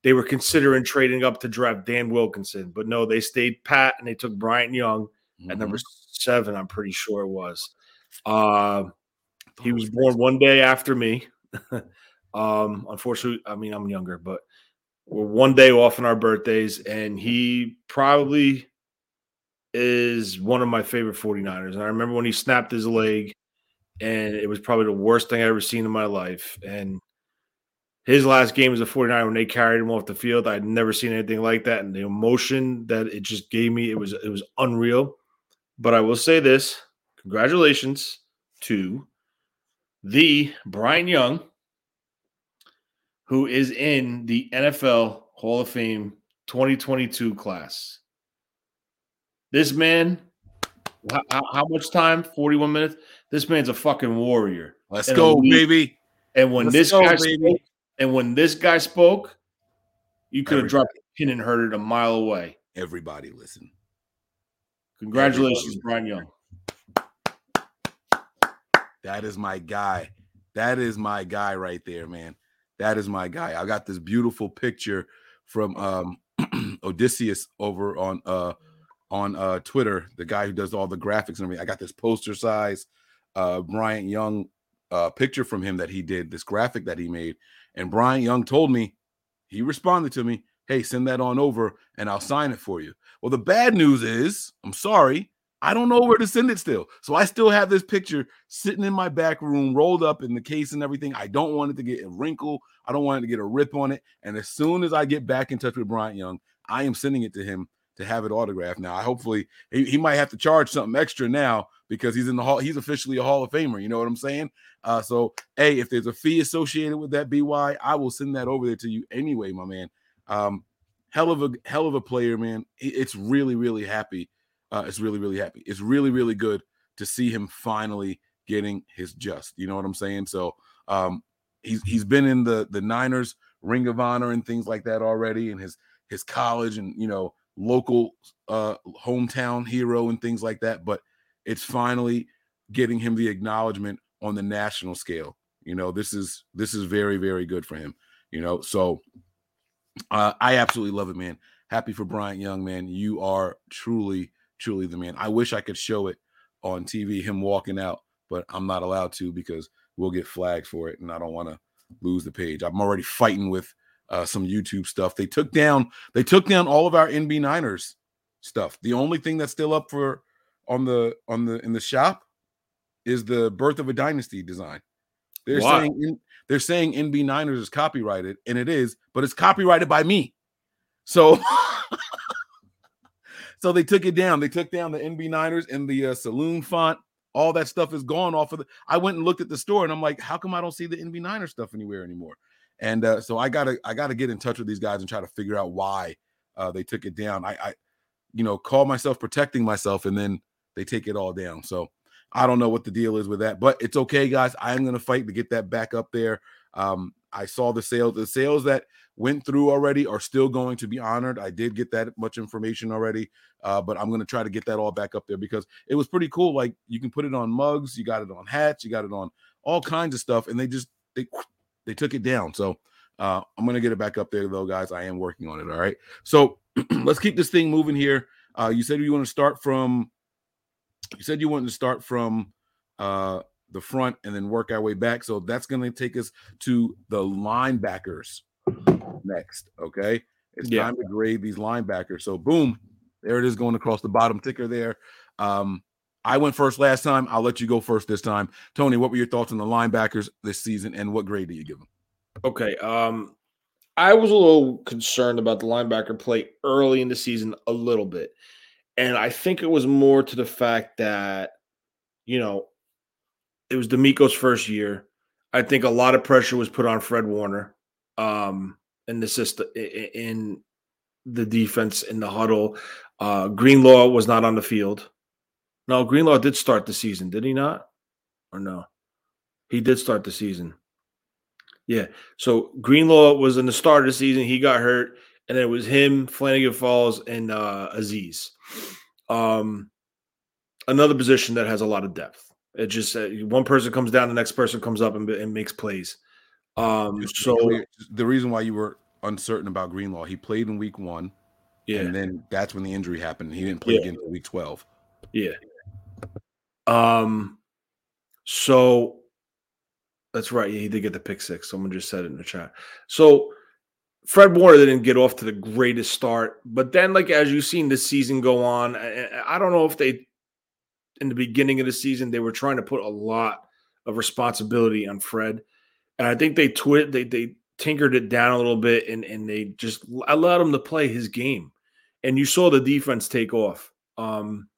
they were considering trading up to draft Dan Wilkinson, but no, they stayed pat and they took Bryant Young mm-hmm. at number seven. I'm pretty sure it was. Uh, he was born one day after me. um, unfortunately, I mean I'm younger, but one day off on our birthdays, and he probably is one of my favorite 49ers. And I remember when he snapped his leg, and it was probably the worst thing I ever seen in my life. And his last game as a 49 when they carried him off the field. I'd never seen anything like that. And the emotion that it just gave me, it was it was unreal. But I will say this: congratulations to the Bryant Young, who is in the NFL Hall of Fame 2022 class. This man, how, how much time? 41 minutes. This man's a fucking warrior. Let's go, baby. And when Let's this go, guy spoke, and when this guy spoke, you could have dropped a pin and heard it a mile away. Everybody listen. Congratulations, Everybody. Bryant Young. That is my guy. That is my guy right there, man. That is my guy. I got this beautiful picture from um, Odysseus over on uh on uh Twitter, the guy who does all the graphics and everything. I got this poster size uh Bryant Young uh picture from him that he did, this graphic that he made. And Bryant Young told me, he responded to me, hey, send that on over and I'll sign it for you. Well, the bad news is, I'm sorry, I don't know where to send it still. So I still have this picture sitting in my back room, rolled up in the case and everything. I don't want it to get a wrinkle. I don't want it to get a rip on it. And as soon as I get back in touch with Bryant Young, I am sending it to him to have it autographed. Now, I hopefully he, he might have to charge something extra now because he's in the hall. He's officially a Hall of Famer. You know what I'm saying? Uh, so, hey, if there's a fee associated with that BY, I will send that over there to you anyway, my man. Um, hell of a hell of a player, man. It's really, really happy uh, is really, really happy. It's really, really good to see him finally getting his just. You know what I'm saying? So um, he's he's been in the the Niners Ring of Honor and things like that already, and his his college and you know local uh, hometown hero and things like that. But it's finally getting him the acknowledgement on the national scale. You know, this is this is very very good for him. You know, so uh, I absolutely love it, man. Happy for Bryant Young, man. You are truly truly the man. I wish I could show it on TV, him walking out, but I'm not allowed to because we'll get flagged for it, and I don't want to lose the page. I'm already fighting with uh, some YouTube stuff. They took down they took down all of our NB Niners stuff. The only thing that's still up for on the on the in the shop is the birth of a dynasty design. They're wow. saying in, they're saying NB Niners is copyrighted, and it is, but it's copyrighted by me. So So they took it down. They took down the NB Niners and the uh, saloon font. All that stuff is gone off of the. I went and looked at the store and I'm like, how come I don't see the NB Niners stuff anywhere anymore? And uh, so I gotta I gotta get in touch with these guys and try to figure out why uh, they took it down. I, I, you know, call myself protecting myself, and then they take it all down. So I don't know what the deal is with that, but it's okay, guys. I am gonna fight to get that back up there. Um, I saw the sales. The sales that went through already are still going to be honored. I did get that much information already, uh, but I'm going to try to get that all back up there because it was pretty cool. Like you can put it on mugs, you got it on hats, you got it on all kinds of stuff, and they just they they took it down. So uh, I'm going to get it back up there though, guys. I am working on it. All right. So let's keep this thing moving here. Uh, you said you want to start from. You said you wanted to start from uh, the front and then work our way back. So that's going to take us to the linebackers next. Okay. It's yeah. time to grade these linebackers. So, boom, there it is going across the bottom ticker there. Um, I went first last time. I'll let you go first this time. Tony, what were your thoughts on the linebackers this season and what grade do you give them? Okay. Um, I was a little concerned about the linebacker play early in the season, a little bit. And I think it was more to the fact that, you know, it was DeMeco's first year. I think a lot of pressure was put on Fred Warner um, in the system, in the defense, in the huddle. Uh, Greenlaw was not on the field. No, Greenlaw did start the season, did he not? Or no? He did start the season. Yeah. So Greenlaw was in the start of the season. He got hurt, and it was him, Flannigan-Fowles, and uh, Azeez. Um, another position that has a lot of depth. It just uh, one person comes down, the next person comes up and, and makes plays. Um, so Clear- the reason why you were uncertain about Greenlaw, he played in week one, yeah, and then that's when the injury happened. He didn't play Yeah. again until week 12. Yeah. Um. So that's right. Yeah, he did get the pick six. Someone just said it in the chat. So Fred Warner didn't get off to the greatest start, but then, like as you've seen the season go on, I, I don't know if they, in the beginning of the season, they were trying to put a lot of responsibility on Fred, and I think they twit they they tinkered it down a little bit, and and they just allowed him to play his game, and you saw the defense take off. Um.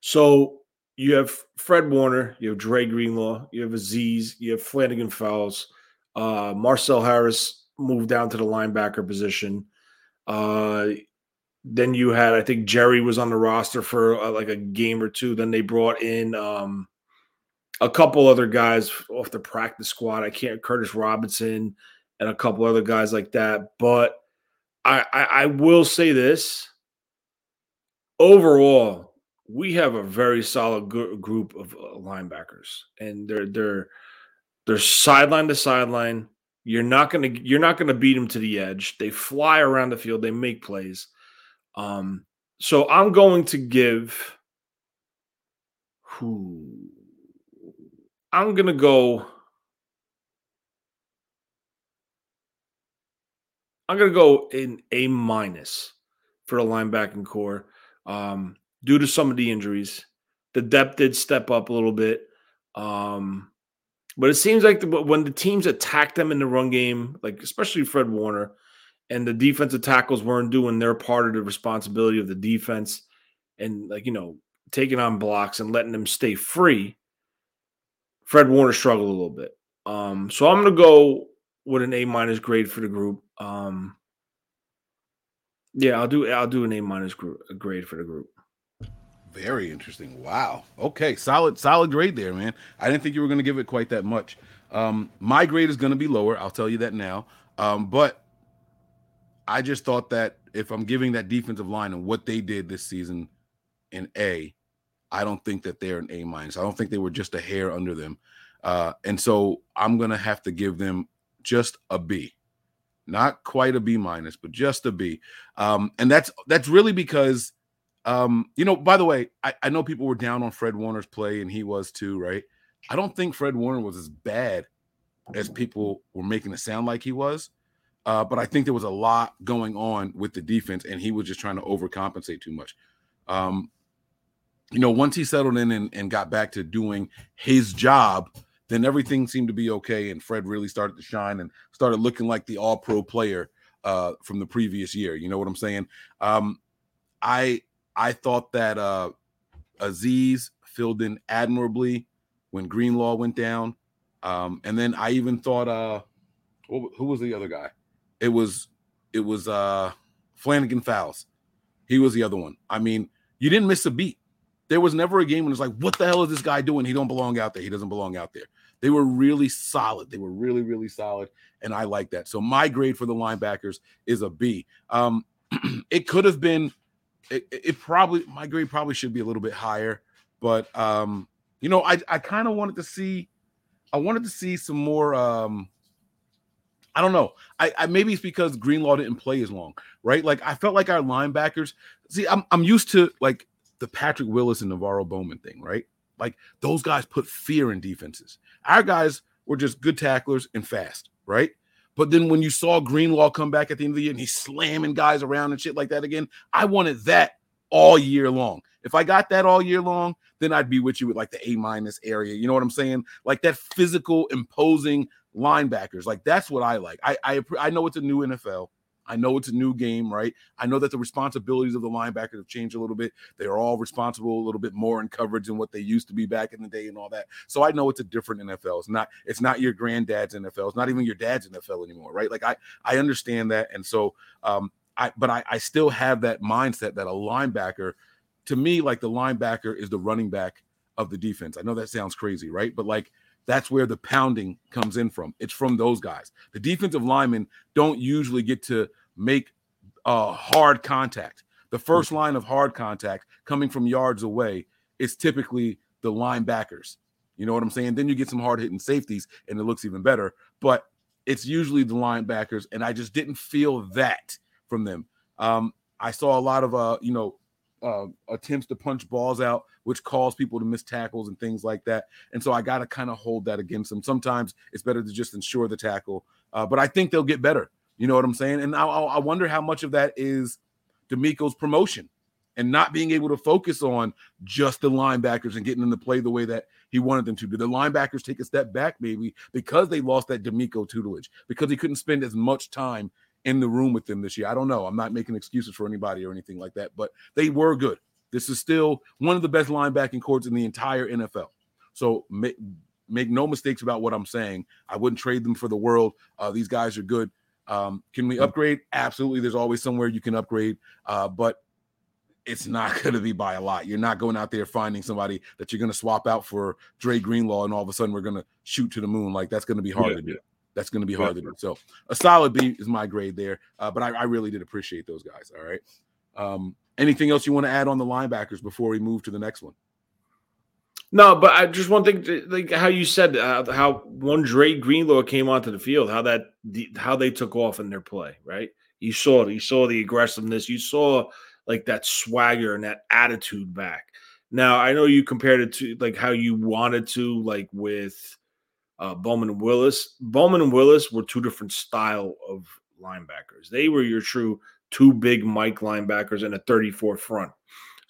So you have Fred Warner, you have Dre Greenlaw, you have Azeez, you have Flannigan-Fowles, uh, Marcel Harris moved down to the linebacker position. Uh, then you had, I think Jerry was on the roster for uh, like a game or two. Then they brought in um, a couple other guys off the practice squad. I can't Curtis Robinson and a couple other guys like that. But I, I, I will say this overall, we have a very solid gr- group of uh, linebackers, and they're they're they're sideline to sideline. You're not gonna you're not gonna beat them to the edge. They fly around the field. They make plays. Um, so I'm going to give. Who? I'm gonna go. I'm gonna go in A minus for the linebacking core. Um, due to some of the injuries. The depth did step up a little bit. Um, but it seems like the, when the teams attacked them in the run game, like especially Fred Warner, and the defensive tackles weren't doing their part of the responsibility of the defense and like, you know, taking on blocks and letting them stay free, Fred Warner struggled a little bit. Um, so I'm going to go with an A minus grade for the group. Um, yeah, I'll do I'll do an A minus grade for the group. Very interesting. Wow. Okay, solid, solid grade there, man. I didn't think you were going to give it quite that much. Um, my grade is going to be lower. I'll tell you that now. Um, but I just thought that if I'm giving that defensive line and what they did this season in A, I don't think that they're an A minus. I don't think they were just a hair under them. Uh, and so I'm going to have to give them just a B. Not quite a B minus, but just a B. Um, and that's that's really because um, you know, by the way, I, I know people were down on Fred Warner's play, and he was too, right? I don't think Fred Warner was as bad as people were making it sound like he was. Uh, but I think there was a lot going on with the defense, and he was just trying to overcompensate too much. Um, you know, once he settled in and, and got back to doing his job, then everything seemed to be okay, and Fred really started to shine and started looking like the All Pro player uh, from the previous year. You know what I'm saying? Um, I I thought that uh, Azeez filled in admirably when Greenlaw went down, um, and then I even thought uh, who, was the other guy? It was it was uh, Flannigan-Fowles. He was the other one. I mean, you didn't miss a beat. There was never a game when it's like, what the hell is this guy doing? He don't belong out there. He doesn't belong out there. They were really solid. They were really, really solid, and I like that. So my grade for the linebackers is a B. Um, it could have been, it, it probably my grade probably should be a little bit higher, but um, you know, I I kind of wanted to see, I wanted to see some more. Um, I don't know. I, I maybe it's because Greenlaw didn't play as long, right? Like I felt like our linebackers. See, I'm I'm used to like the Patrick Willis and NaVorro Bowman thing, right? Like those guys put fear in defenses. Our guys were just good tacklers and fast, right? But then when you saw Greenlaw come back at the end of the year and he's slamming guys around and shit like that again, I wanted that all year long. If I got that all year long, then I'd be with you with like the A minus area. You know what I'm saying? Like that physical, imposing linebackers. Like that's what I like. I I, I know it's a new NFL. I know it's a new game, right? I know that the responsibilities of the linebackers have changed a little bit. They are all responsible a little bit more in coverage than what they used to be back in the day and all that. So I know it's a different NFL. It's not it's not your granddad's NFL. It's not even your dad's NFL anymore, right? Like I I understand that. And so um I but I, I still have that mindset that a linebacker, to me, like the linebacker is the running back of the defense. I know that sounds crazy, right? But like that's where the pounding comes in from. It's from those guys. The defensive linemen don't usually get to make uh, hard contact. The first line of hard contact coming from yards away is typically the linebackers. You know what I'm saying? Then you get some hard hitting safeties and it looks even better. But it's usually the linebackers, and I just didn't feel that from them. Um, I saw a lot of uh, you know, uh, attempts to punch balls out, which cause people to miss tackles and things like that. And so I got to kind of hold that against them. Sometimes it's better to just ensure the tackle, uh, but I think they'll get better. You know what I'm saying? And I, I wonder how much of that is DeMeco's promotion and not being able to focus on just the linebackers and getting them to play the way that he wanted them to. Did the linebackers take a step back maybe because they lost that DeMeco tutelage, because he couldn't spend as much time in the room with them this year? I don't know. I'm not making excuses for anybody or anything like that, but they were good. This is still one of the best linebacking courts in the entire NFL. So make, make no mistakes about what I'm saying. I wouldn't trade them for the world. Uh, these guys are good. Um, can we upgrade? Absolutely. There's always somewhere you can upgrade, uh, but it's not going to be by a lot. You're not going out there finding somebody that you're going to swap out for Dre Greenlaw, and all of a sudden we're going to shoot to the moon. Like that's going to be hard Yeah, to do. yeah. That's going to be hard to do. So a solid B is my grade there. Uh, but I, I really did appreciate those guys. All right. Um, anything else you want to add on the linebackers before we move to the next one? No, but I just one thing, like how you said, uh, how one Dre Greenlaw came onto the field, how that how they took off in their play, right? You saw it. You saw the aggressiveness. You saw like that swagger and that attitude back. Now I know you compared it to like how you wanted to, like with uh, Bowman and Willis. Bowman and Willis were two different style of linebackers. They were your true two big Mike linebackers and a 34 front.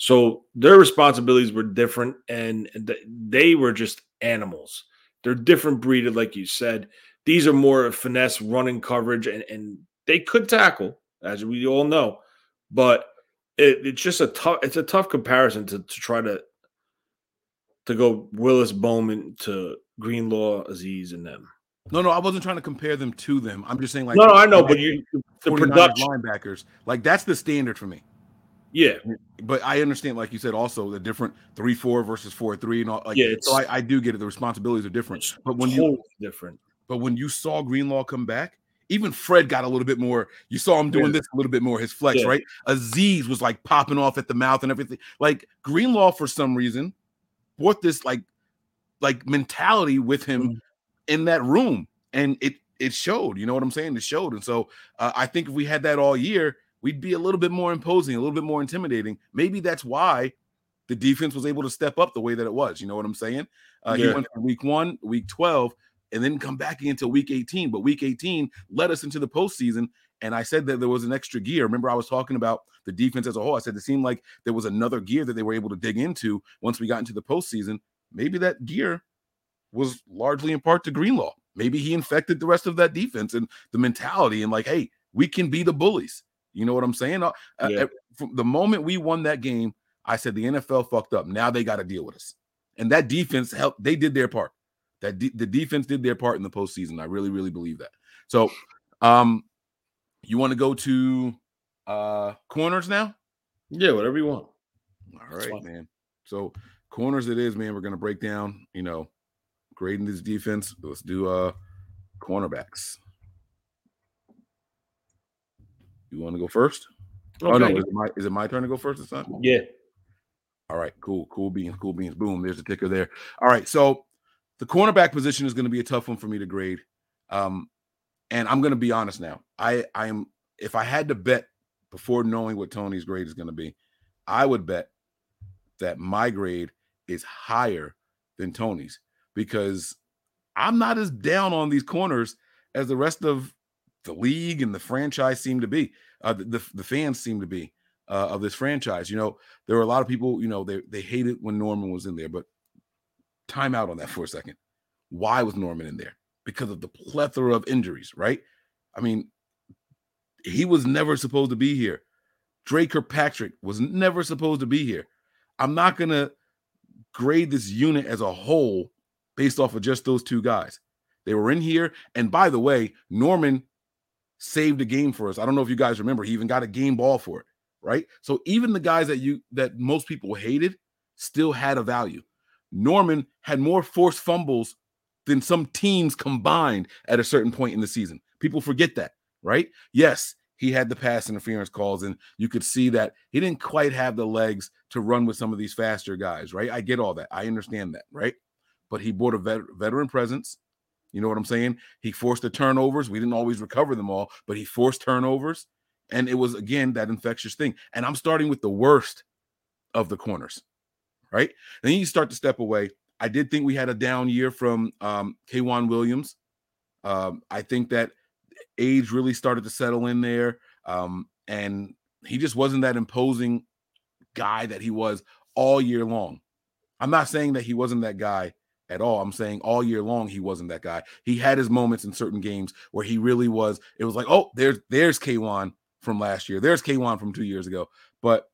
So their responsibilities were different, and th- they were just animals. They're different breeded, like you said. These are more of finesse running coverage, and, and they could tackle, as we all know. But it, it's just a tough. It's a tough comparison to, to try to to go Willis Bowman to Greenlaw, Azeez, and them. No, no, I wasn't trying to compare them to them. I'm just saying, like, no, no, I know, but you the 49ers production, linebackers, like that's the standard for me. Yeah, But I understand, like you said, also the different three four versus four three and all. Like, Yeah, so I, I do get it. The responsibilities are different. But when you totally different. but when you saw Greenlaw come back, even Fred got a little bit more. You saw him doing Yeah. this a little bit more. His flex, Yeah. right? Azeez was like popping off at the mouth and everything. Like Greenlaw, for some reason, brought this like like mentality with him Mm-hmm. in that room, and it it showed. You know what I'm saying? It showed. And so uh, I think if we had that all year, we'd be a little bit more imposing, a little bit more intimidating. Maybe that's why the defense was able to step up the way that it was. You know what I'm saying? Uh, He went from week one, week 12, and then come back into week 18. But week 18 led us into the postseason. And I said that there was an extra gear. Remember, I was talking about the defense as a whole. I said it seemed like there was another gear that they were able to dig into once we got into the postseason. Maybe that gear was largely in part to Greenlaw. Maybe he infected the rest of that defense and the mentality and like, hey, we can be the bullies. You know what I'm saying? Uh, uh, Yeah. From the moment we won that game, I said the NFL fucked up. Now they got to deal with us. And that defense helped. They did their part. That de- the defense did their part in the postseason. I really, really believe that. So, um, you want to go to uh corners now? Yeah, whatever you want. All right, man. So corners it is, man. We're gonna break down, you know, grading this defense. Let's do uh cornerbacks. You want to go first? Oh no, is it my is it my turn to go first or something? Yeah. All right, cool, cool beans, cool beans. Boom, there's a ticker there. All right, so the cornerback position is going to be a tough one for me to grade. Um, and I'm going to be honest now. I I am if I had to bet before knowing what Tony's grade is going to be, I would bet that my grade is higher than Tony's because I'm not as down on these corners as the rest of the league and the franchise seem to be. Uh, the, the the fans seem to be uh, of this franchise. You know, there were a lot of people. You know, they they hated when Norman was in there, but time out on that for a second. Why was Norman in there? Because of the plethora of injuries, right? I mean, he was never supposed to be here. Dre Kirkpatrick was never supposed to be here. I'm not gonna grade this unit as a whole based off of just those two guys. They were in here, and by the way, Norman saved a game for us. I don't know if you guys remember. He even got a game ball for it, right? So even the guys that you that most people hated still had a value. Norman had more forced fumbles than some teams combined at a certain point in the season. People forget that, right? Yes, he had the pass interference calls, and you could see that he didn't quite have the legs to run with some of these faster guys, right? I get all that. I understand that, right? But he brought a vet- veteran presence. You know what I'm saying? He forced the turnovers. We didn't always recover them all, but he forced turnovers. And it was, again, that infectious thing. And I'm starting with the worst of the corners, right? Then you start to step away. I did think we had a down year from um, K'Waun Williams. Um, I think that age really started to settle in there. Um, and he just wasn't that imposing guy that he was all year long. I'm not saying that he wasn't that guy at all. I'm saying all year long he wasn't that guy. He had his moments in certain games where he really was. It was like, oh, there's there's K'Waun from last year. There's K'Waun from two years ago. But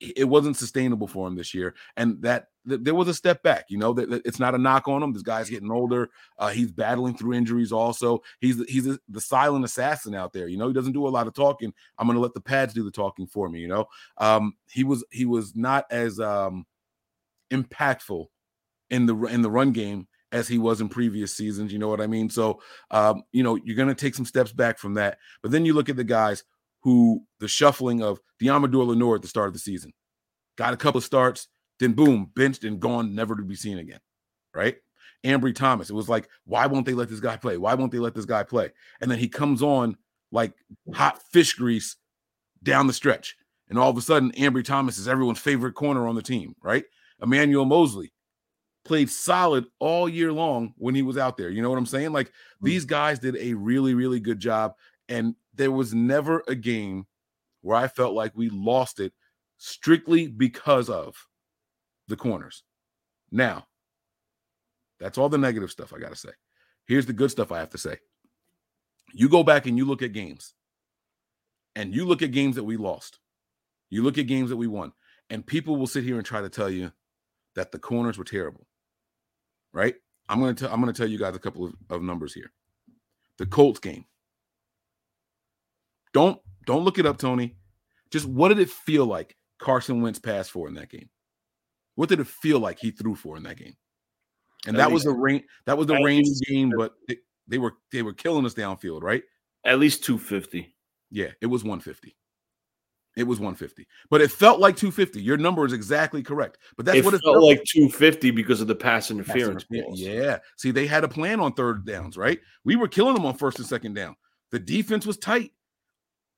it wasn't sustainable for him this year, and that th- there was a step back. You know it's not a knock on him. This guy's getting older. Uh, he's battling through injuries. Also, he's he's a, the silent assassin out there. You know, he doesn't do a lot of talking. I'm to let the pads do the talking for me. You know, um, he was he was not as um, impactful in the in the run game as he was in previous seasons. You know what I mean? So, um, you know, you're going to take some steps back from that. But then you look at the guys who the shuffling of Deommodore Lenoir at the start of the season got a couple of starts, then boom, benched and gone, never to be seen again. Right? Ambry Thomas. It was like, why won't they let this guy play? Why won't they let this guy play? And then he comes on like hot fish grease down the stretch. And all of a sudden, Ambry Thomas is everyone's favorite corner on the team, right? Emmanuel Moseley played solid all year long when he was out there. You know what I'm saying? Like mm-hmm. these guys did a really, really good job. And there was never a game where I felt like we lost it strictly because of the corners. Now, that's all the negative stuff I got to say. Here's the good stuff I have to say. You go back and you look at games, and you look at games that we lost, you look at games that we won, and people will sit here and try to tell you that the corners were terrible. Right? I'm gonna tell I'm gonna tell you guys a couple of, of numbers here. The Colts game, don't don't look it up, Tony. Just what did it feel like Carson Wentz passed for in that game? What did it feel like he threw for in that game? And that was the rain. That was the rain game, but they, they were they were killing us downfield, right? At least 250. Yeah, it was 150. It was 150, but it felt like 250. Your number is exactly correct. But that's it what it felt, felt like 250 because of the pass interference. Pass interference. Yeah. See, they had a plan on third downs, right? We were killing them on first and second down. The defense was tight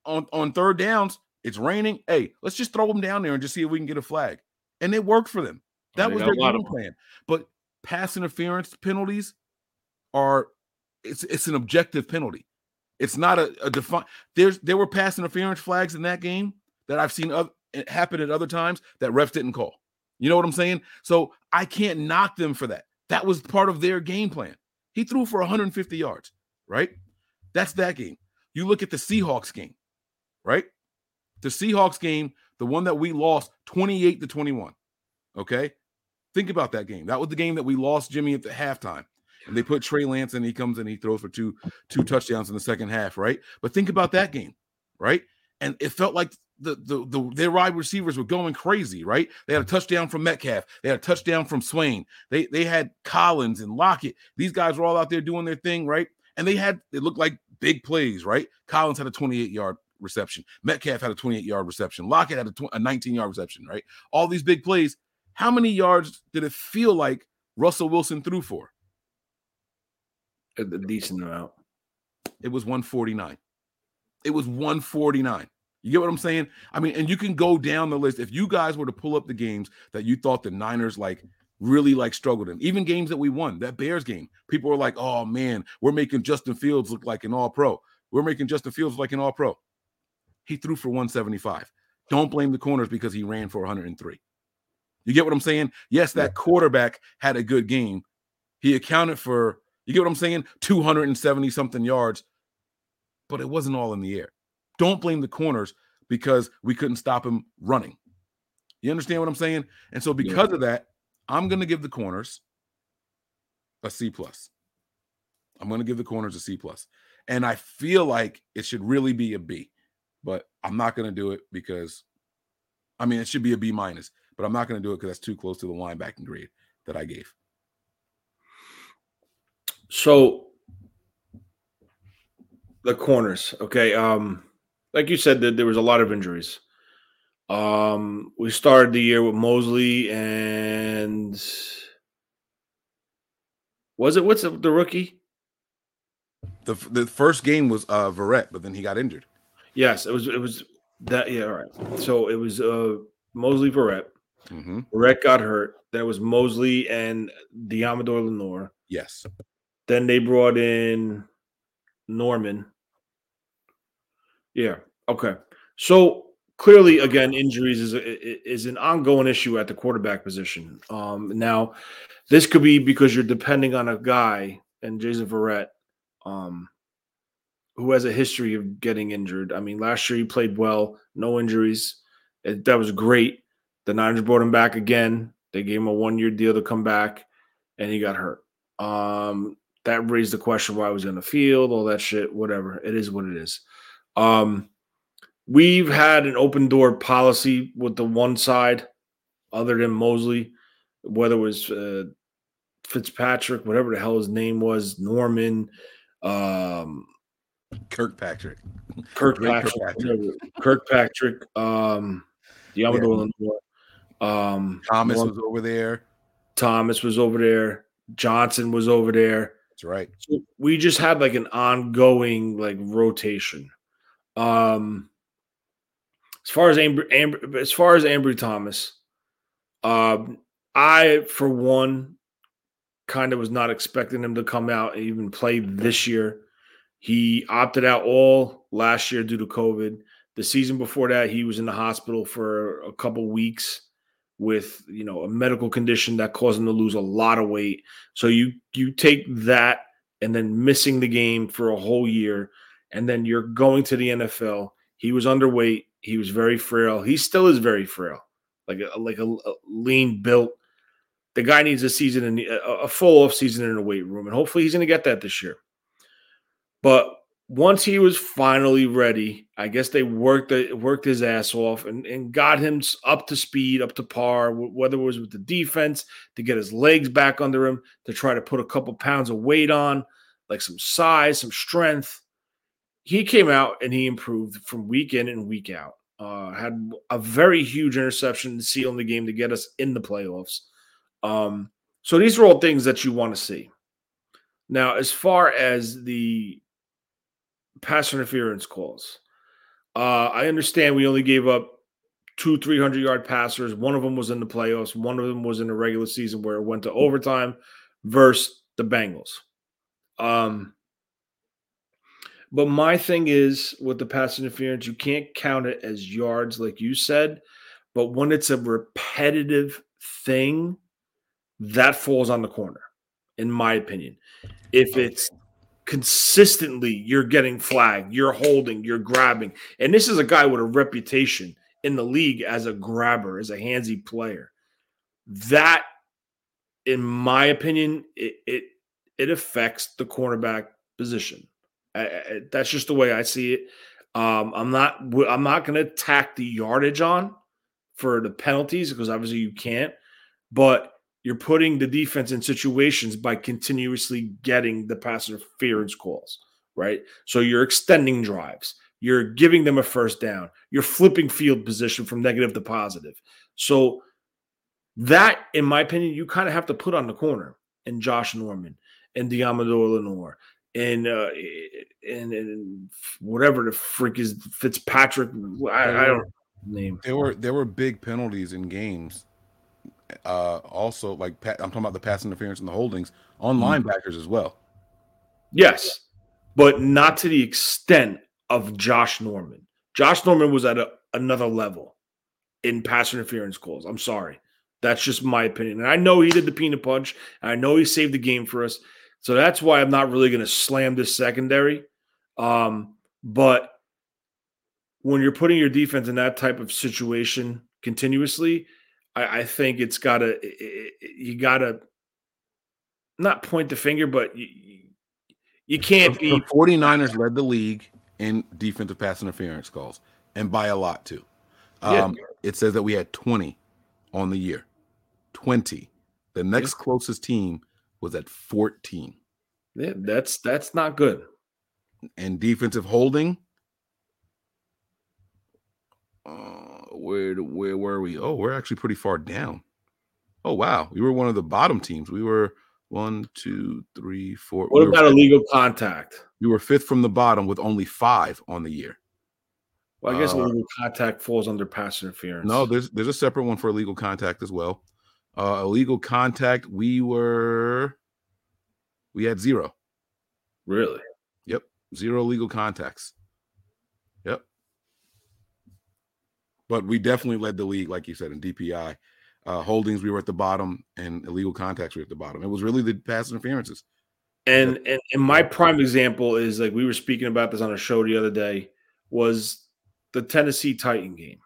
on, on third downs, it's raining. Hey, let's just throw them down there and just see if we can get a flag. And it worked for them. That was their game plan. But pass interference penalties are it's it's an objective penalty. It's not a, a define. There's there were pass interference flags in that game that I've seen other, happen at other times that refs didn't call. You know what I'm saying? So I can't knock them for that. That was part of their game plan. He threw for 150 yards, right? That's that game. You look at the Seahawks game right? The Seahawks game, the one that we lost 28 to 21. Okay. Think about that game. That was the game that we lost Jimmy at the halftime. And they put Trey Lance and he comes and he throws for two two touchdowns in the second half, right? But think about that game, right? And it felt like the, the the their wide receivers were going crazy, right? They had a touchdown from Metcalf, they had a touchdown from Swain, they they had Collins and Lockett. These guys were all out there doing their thing, right? And they had it looked like big plays, right? Collins had a 28 yard reception. Metcalf had a 28 yard reception. Lockett had a, tw- a 19 yard reception, right? All these big plays. How many yards did it feel like Russell Wilson threw for? A decent amount. It was 149. It was 149. You get what I'm saying? I mean, and you can go down the list. If you guys were to pull up the games that you thought the Niners like really like struggled in, even games that we won, that Bears game, people were like, oh man, we're making Justin Fields look like an all pro. We're making Justin Fields like an all pro. He threw for 175. Don't blame the corners because he ran for 103. You get what I'm saying? Yes, that quarterback had a good game. He accounted for, you get what I'm saying? 270 something yards, but it wasn't all in the air. Don't blame the corners because we couldn't stop him running. You understand what I'm saying? And so because yeah. of that, I'm going to give the corners a C plus. I'm going to give the corners a C plus. And I feel like it should really be a B but I'm not going to do it because, I mean, it should be a B minus, but I'm not going to do it because that's too close to the linebacking grade that I gave. So the corners, okay. Um, like you said, that there was a lot of injuries. Um, we started the year with Mosley and was it what's the, the rookie? The the first game was uh Verrett, but then he got injured. Yes, it was it was that yeah, all right. So it was uh Mosley Verrett. Mm-hmm. Verrett got hurt. That was Mosley and Deommodore Lenoir. Yes. Then they brought in Norman. Yeah. Okay. So clearly, again, injuries is a, is an ongoing issue at the quarterback position. Um, now, this could be because you're depending on a guy and Jason Verrett, um, who has a history of getting injured. I mean, last year he played well, no injuries. It, that was great. The Niners brought him back again. They gave him a one year deal to come back, and he got hurt. Um, that raised the question why he was in the field, all that shit, whatever. It is what it is. Um, we've had an open door policy with the one side, other than Mosley, whether it was uh, Fitzpatrick, whatever the hell his name was, Norman, um, Kirkpatrick. Kirkpatrick, Kirkpatrick, Kirkpatrick um, Deommodore yeah. Um, Thomas was over there. Thomas was over there. Johnson was over there. That's right. So we just had like an ongoing like rotation. Um, as far as Amber, Amber as far as Ambry Thomas, um, I for one kind of was not expecting him to come out and even play this year. He opted out all last year due to COVID. The season before that, he was in the hospital for a couple weeks with you know a medical condition that caused him to lose a lot of weight. So you you take that and then missing the game for a whole year, and then you're going to the NFL. He was underweight. He was very frail. He still is very frail, like a, like a, a lean built. The guy needs a season in a, full off season in a weight room, and hopefully he's going to get that this year. But once he was finally ready, I guess they worked worked his ass off and, and got him up to speed, up to par, whether it was with the defense to get his legs back under him, to try to put a couple pounds of weight on, like some size, some strength. He came out and he improved from week in and week out. Uh, had a very huge interception to seal in the game to get us in the playoffs. Um, so these are all things that you want to see. Now, as far as the pass interference calls. Uh, I understand we only gave up two 300 yard passers. One of them was in the playoffs, one of them was in the regular season where it went to overtime versus the Bengals. Um, but my thing is with the pass interference, you can't count it as yards, like you said. But when it's a repetitive thing, that falls on the corner, in my opinion. If oh, it's consistently you're getting flagged, you're holding, you're grabbing. And this is a guy with a reputation in the league as a grabber, as a handsy player. That, in my opinion, it it, it affects the cornerback position. I, I, that's just the way I see it. Um, I'm not I'm not going to attack the yardage on for the penalties because obviously you can't, but you're putting the defense in situations by continuously getting the pass interference calls, right? So you're extending drives, you're giving them a first down, you're flipping field position from negative to positive. So that, in my opinion, you kind of have to put on the corner and Josh Norman and Deommodore Lenoir and uh and, and whatever the freak is Fitzpatrick. I, I don't name. There were there were big penalties in games uh, also like I'm talking about the pass interference and the holdings on mm-hmm. linebackers as well. Yes, but not to the extent of Josh Norman. Josh Norman was at a, another level in pass interference calls. I'm sorry. That's just my opinion. And I know he did the peanut punch. I know he saved the game for us. So that's why I'm not really going to slam this secondary. Um, but when you're putting your defense in that type of situation continuously, I, I think it's got to you got to not point the finger, but you, you can't be. The 49ers led the league in defensive pass interference calls, and by a lot too. Um, yeah. It says that we had 20 on the year. 20. The next closest team was at 14. Yeah, that's that's not good. And defensive holding. Uh, where where were we? Oh, we're actually pretty far down. Oh wow, we were one of the bottom teams. We were one, two, three, four. What we about illegal contact? We were fifth from the bottom with only five on the year. Well, I guess Uh, illegal contact falls under pass interference. No, there's there's a separate one for illegal contact as well. Uh, illegal contact, we were we had zero. really. Yep, zero legal contacts. Yep. But we definitely led the league, like you said, in DPI. Uh, holdings, we were at the bottom, and illegal contacts, we were at the bottom. It was really the pass interferences. And, and and my prime example is like we were speaking about this on a show the other day was the Tennessee Titan game.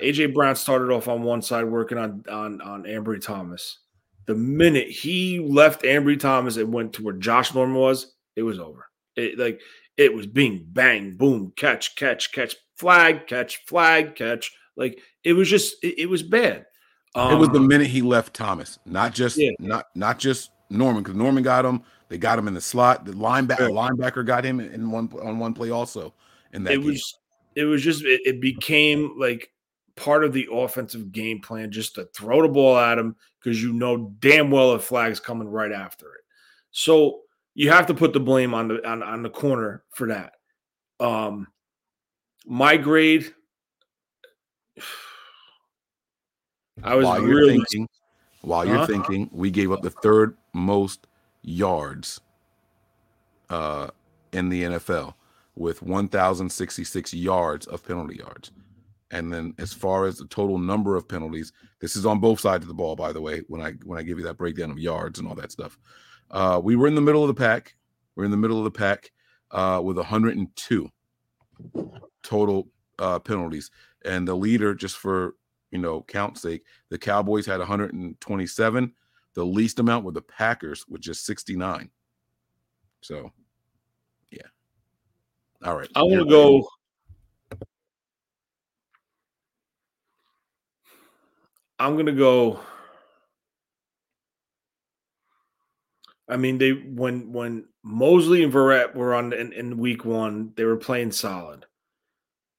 AJ Brown started off on one side working on on on Ambry Thomas. The minute he left Ambry Thomas and went to where Josh Norman was, it was over. It like it was being bang boom catch catch catch flag catch flag catch like it was just it, it was bad. Um, it was the minute he left Thomas, not just Yeah. not not just Norman, because Norman got him. They got him in the slot. The linebacker Sure. linebacker got him in one on one play also. In that it game. was it was just it, it became like part of the offensive game plan just to throw the ball at him because you know damn well a flag's coming right after it. So you have to put the blame on the on, on the corner for that. Um my grade I was while you're really thinking, while you're Huh? thinking, we gave up the third most yards uh, in the NFL with 1,066 yards of penalty yards. And then, as far as the total number of penalties, this is on both sides of the ball, by the way. When I when I give you that breakdown of yards and all that stuff, uh, we were in the middle of the pack. We're in the middle of the pack uh, with 102 total uh, penalties, and the leader, just for you know count sake, the Cowboys had 127. The least amount were the Packers with just 69. So, yeah. All right. I want to go. I'm gonna go. I mean, they when when Mosley and Verrett were on in, in week one, they were playing solid.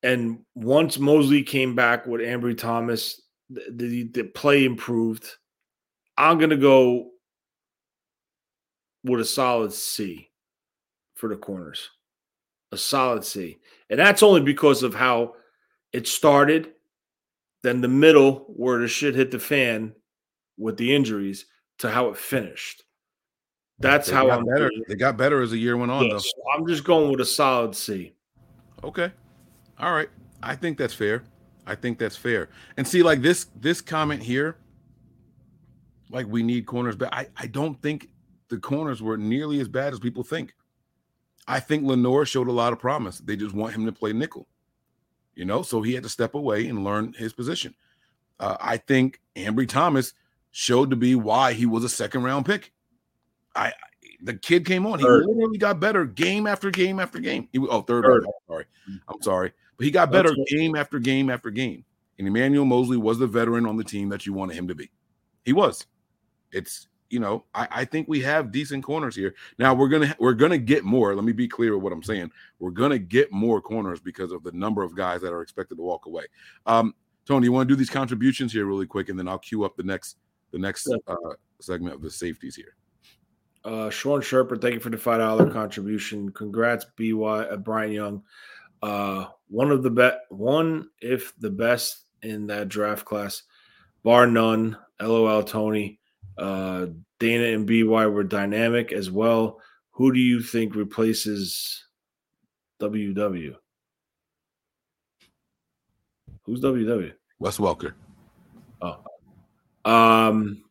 And once Mosley came back with Ambry Thomas, the, the, the play improved. I'm gonna go with a solid C for the corners a solid C. And that's only because of how it started, then the middle where the shit hit the fan with the injuries to how it finished. That's They how I'm better. doing it. They got better as the year went on, Yeah, so I'm just going with a solid C. Okay. All right. I think that's fair. I think that's fair. And see, like this this comment here, like we need corners, but I, I don't think the corners were nearly as bad as people think. I think Lenoir showed a lot of promise. They just want him to play nickel, you know, so he had to step away and learn his position. Uh, I think Ambry Thomas showed to be why he was a second round pick. I the kid came on, he Third. literally got better game after game after game. He, oh, third, Third. I'm sorry, I'm sorry, but he got better That's game after game after game. And Emmanuel Mosley was the veteran on the team that you wanted him to be. He was. It's you know, I, I think we have decent corners here. Now we're gonna we're gonna get more. Let me be clear with what I'm saying. We're gonna get more corners because of the number of guys that are expected to walk away. Um, Tony, you want to do these contributions here really quick, and then I'll queue up the next the next uh, segment of the safeties here. Uh, Sean Sherper, thank you for the five dollar contribution. Congrats, BY uh, Bryant Young. Uh, one of the best, one if the best in that draft class, bar none. LOL, Tony. Uh, Dana and BY were dynamic as well. Who do you think replaces WW? Who's WW? Wes Welker. Oh. Um,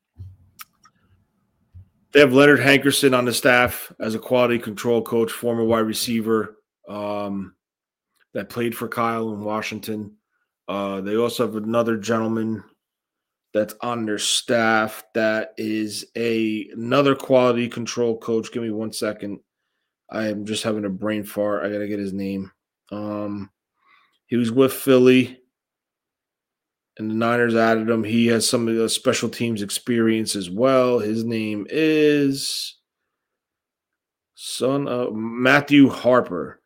they have Leonard Hankerson on the staff as a quality control coach, former wide receiver um, that played for Kyle in Washington. Uh, they also have another gentleman that's staff that is a another quality control coach. Give me one second. I am just having a brain fart. I gotta get his name. Um, he was with Philly and the Niners added him. He has some of the special teams experience as well. His name is Son of Matthew Harper.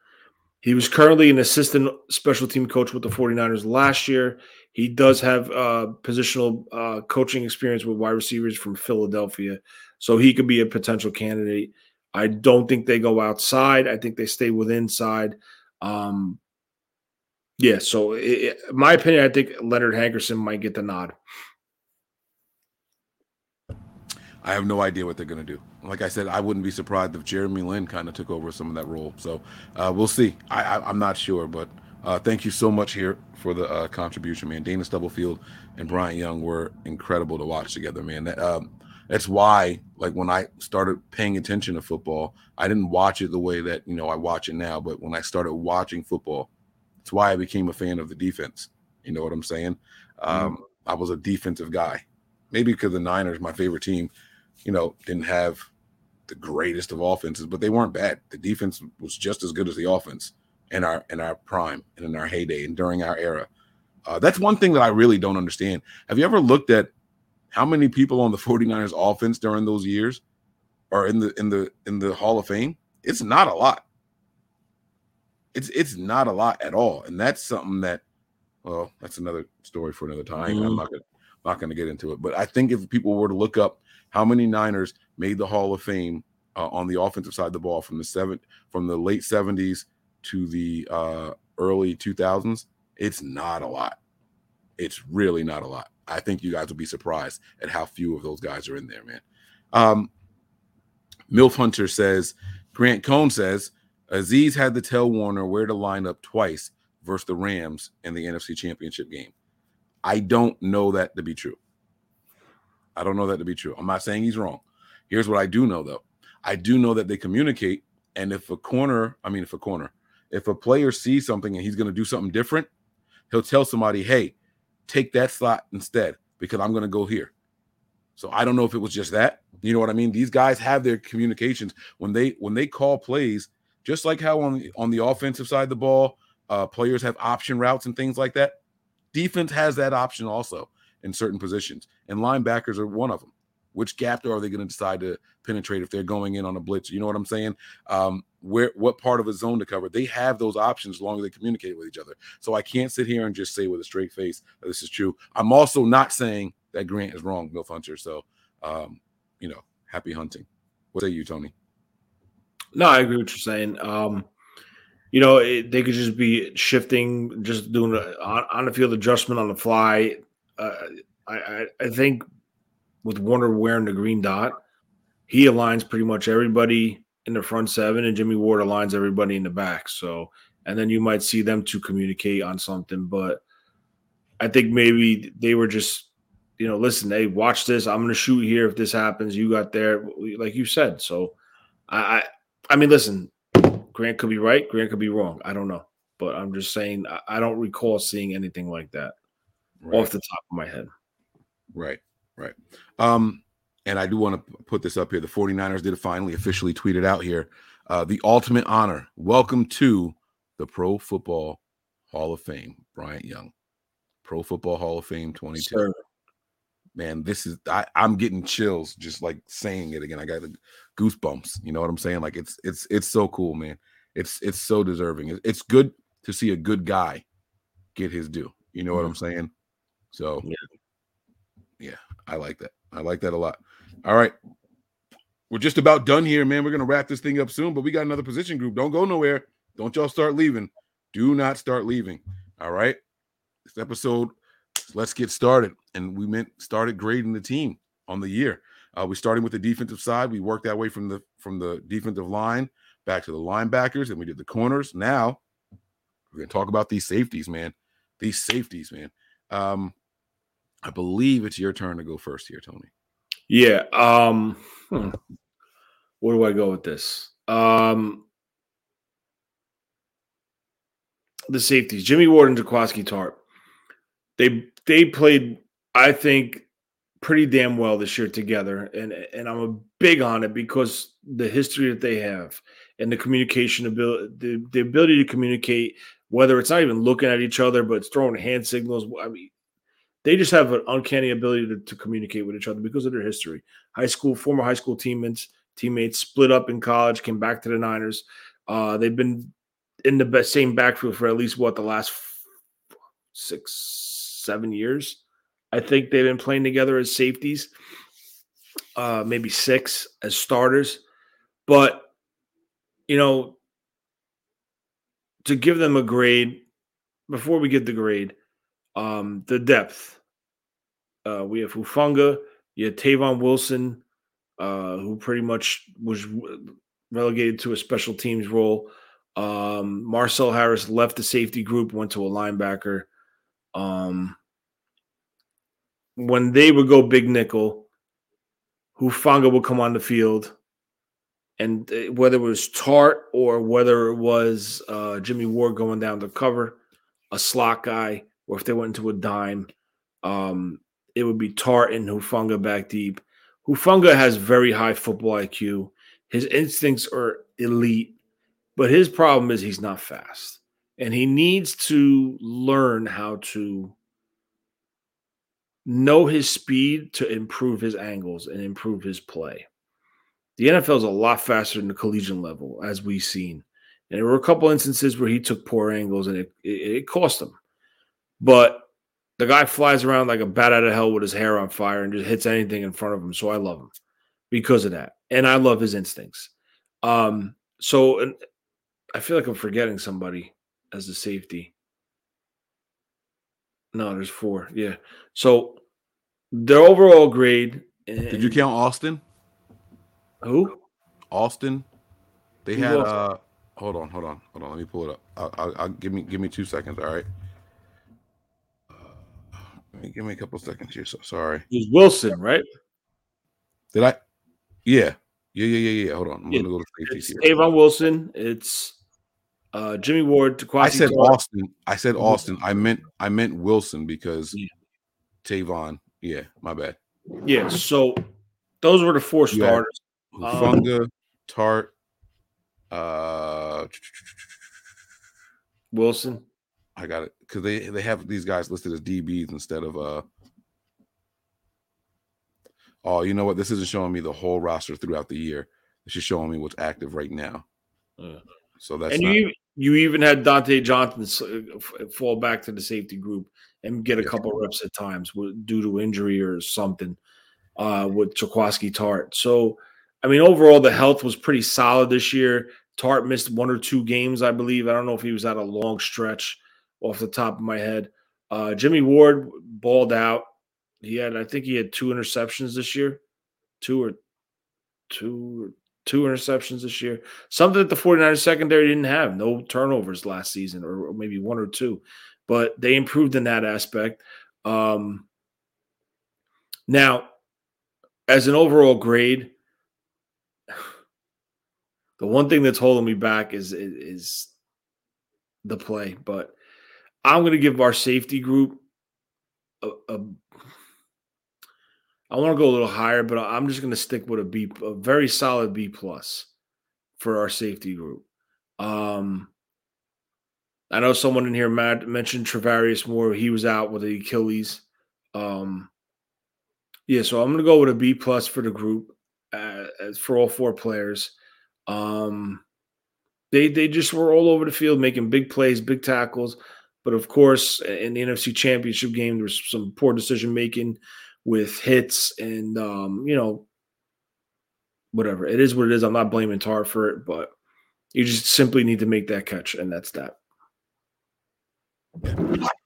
He was currently an assistant special team coach with the 49ers last year. He does have uh, positional uh, coaching experience with wide receivers from Philadelphia, so he could be a potential candidate. I don't think they go outside. I think they stay with inside. Um, yeah, so it, my opinion, I think Leonard Hankerson might get the nod. I have no idea what they're going to do. Like I said, I wouldn't be surprised if Jeremy Lin kind of took over some of that role. So uh, we'll see. I, I, am not sure, but uh, thank you so much here for the uh, contribution, man. Dana Stubblefield and Bryant Young were incredible to watch together, man. That, um, that's why, like when I started paying attention to football, I didn't watch it the way that you know I watch it now. But when I started watching football, it's why I became a fan of the defense. You know what I'm saying? Um, mm. I was a defensive guy, maybe because the Niners, my favorite team, you know, didn't have the greatest of offenses, but they weren't bad. The defense was just as good as the offense in our in our prime and in our heyday and during our era. Uh, that's one thing that I really don't understand. Have you ever looked at how many people on the 49ers offense during those years are in the in the in the Hall of Fame? It's not a lot. It's it's not a lot at all. And that's something that well, that's another story for another time. Mm-hmm. I'm not gonna not gonna get into it. But I think if people were to look up how many Niners made the Hall of Fame uh, on the offensive side of the ball from the seven from the late 70s to the uh, early 2000s, it's not a lot. It's really not a lot. I think you guys will be surprised at how few of those guys are in there, man. Um, Milf Hunter says, Grant Cohn says, Azeez had to tell Warner where to line up twice versus the Rams in the NFC Championship game. I don't know that to be true. I don't know that to be true. I'm not saying he's wrong. Here's what I do know, though. I do know that they communicate. And if a corner, I mean, if a corner, if a player sees something and he's going to do something different, he'll tell somebody, hey, take that slot instead because I'm going to go here. So I don't know if it was just that. You know what I mean? These guys have their communications when they when they call plays, just like how on on the offensive side of the ball, uh, players have option routes and things like that. Defense has that option also in certain positions, and linebackers are one of them. Which gap are they going to decide to penetrate if they're going in on a blitz? You know what I'm saying? Um, where what part of a zone to cover? They have those options as long as they communicate with each other. So I can't sit here and just say with a straight face this is true. I'm also not saying that Grant is wrong, Bill Hunter. So, um, you know, happy hunting. What say you, Tony? No, I agree with what you're saying. Um, you know, it, they could just be shifting, just doing a, on, on the field adjustment on the fly. Uh, I, I, I think with Warner wearing the green dot, he aligns pretty much everybody in the front seven, and Jimmy Ward aligns everybody in the back. So, and then you might see them to communicate on something. But I think maybe they were just, you know, listen, hey, watch this. I'm going to shoot here if this happens. You got there, like you said. So, I, I, I mean, listen, Grant could be right. Grant could be wrong. I don't know, but I'm just saying I, I don't recall seeing anything like that right. off the top of my head. Right. Right. Um, and I do want to put this up here. The 49ers did it finally officially tweet it out here. Uh, the ultimate honor. Welcome to the Pro Football Hall of Fame, Bryant Young. Pro Football Hall of Fame 22. Sir. Man, this is I, I'm getting chills just like saying it again. I got goosebumps. You know what I'm saying? Like it's it's it's so cool, man. It's it's so deserving. It's good to see a good guy get his due. You know mm-hmm. what I'm saying? So yeah. yeah, I like that. I like that a lot. All right. We're just about done here, man. We're going to wrap this thing up soon, but we got another position group. Don't go nowhere. Don't y'all start leaving. Do not start leaving. All right. This episode, let's get started. And we meant started grading the team on the year. Uh, we started with the defensive side. We worked that way from the from the defensive line back to the linebackers, and we did the corners. Now we're gonna talk about these safeties, man. These safeties, man. Um, I believe it's your turn to go first here, Tony. Yeah. Um, hmm. Where do I go with this? Um, the safeties, Jimmy Ward and Jaquiski Tartt. They they played, I think, pretty damn well this year together, and and I'm a big on it because the history that they have and the communication ability, the, the ability to communicate, whether it's not even looking at each other, but it's throwing hand signals. I mean, they just have an uncanny ability to, to communicate with each other because of their history. High school, former high school teammates, teammates, split up in college, came back to the Niners. Uh, they've been in the best, same backfield for at least what the last six, seven years. I think they've been playing together as safeties, uh, maybe six as starters. But, you know, to give them a grade, before we get the grade, um, the depth. Uh, we have Hufanga, you had Tavon Wilson, uh, who pretty much was relegated to a special teams role. Um, Marcel Harris left the safety group, went to a linebacker. Um, when they would go big nickel, Hufanga would come on the field. And uh, whether it was Tartt or whether it was uh, Jimmy Ward going down to cover, a slot guy, or if they went into a dime, um, it would be Tartt and Hufanga back deep. Hufanga has very high football IQ. His instincts are elite, but his problem is he's not fast. And he needs to learn how to know his speed to improve his angles and improve his play. The NFL is a lot faster than the collegiate level, as we've seen. And there were a couple instances where he took poor angles and it, it, it cost him. But the guy flies around like a bat out of hell with his hair on fire and just hits anything in front of him. So I love him because of that. And I love his instincts. Um, so and I feel like I'm forgetting somebody as a safety. No, there's four. Yeah. So their overall grade. Did you count Austin? Who? Austin. They Who had uh hold on, hold on, hold on. Let me pull it up. I'll, I'll, I'll give me give me two seconds. All right. Give me a couple seconds here. So sorry. It was Wilson, right? Did I? Yeah. Yeah, yeah, yeah, yeah. Hold on. I'm Yeah, gonna go to It's here. Tavon Wilson. It's uh, Jimmy Ward. Jaquiski I said Tartt. Austin. I said Austin. I meant I meant Wilson because Yeah. Tavon. Yeah, my bad. Yeah. So those were the four You starters. Hufanga, Tartt, uh Wilson. I got it because they they have these guys listed as DBs instead of uh. Oh, you know what? This isn't showing me the whole roster throughout the year. It's just showing me what's active right now. Yeah. So that's and not, you you even had Dontae Johnson uh, fall back to the safety group and get a Yes. couple reps at times due to injury or something uh, with Jaquiski Tartt. So, I mean, overall, the health was pretty solid this year. Tartt missed one or two games, I believe. I don't know if he was at a long stretch off the top of my head. Uh, Jimmy Ward balled out. He had, I think he had two interceptions this year, two or two two interceptions this year. Something that the 49ers secondary didn't have. No turnovers last season, or, or maybe one or two. But they improved in that aspect. Um, now, as an overall grade, the one thing that's holding me back is, is the play. But I'm going to give our safety group a, a I want to go a little higher, but I'm just going to stick with a B, a very solid B plus for our safety group. Um, I know someone in here mentioned Tarvarius Moore. He was out with the Achilles. Um, yeah, so I'm going to go with a B plus for the group uh, for all four players. Um, they they just were all over the field making big plays, big tackles. But of course, in the NFC Championship game, there was some poor decision making with hits and um, you know, whatever. It is what it is. I'm not blaming Tar for it, but you just simply need to make that catch, and that's that.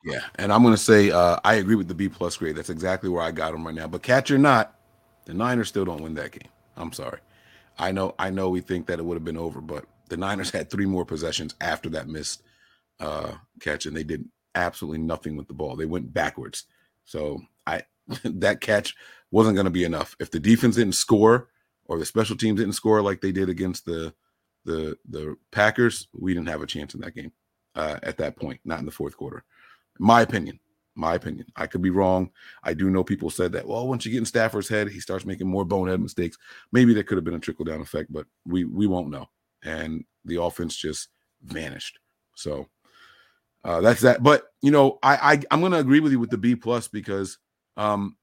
Yeah, and I'm gonna say uh, I agree with the B plus grade. That's exactly where I got them right now. But catch or not, the Niners still don't win that game. I'm sorry. I know, I know, we think that it would have been over, but the Niners had three more possessions after that missed uh, catch, and they did absolutely nothing with the ball. They went backwards. So I that catch wasn't going to be enough. If the defense didn't score or the special teams didn't score like they did against the the the Packers, we didn't have a chance in that game uh, at that point. Not in the fourth quarter. My opinion. My opinion. I could be wrong. I do know people said that. Well, once you get in Stafford's head, he starts making more bonehead mistakes. Maybe there could have been a trickle down effect, but we we won't know. And the offense just vanished. So uh, that's that. But you know, I, I I'm to agree with you with the B plus because um,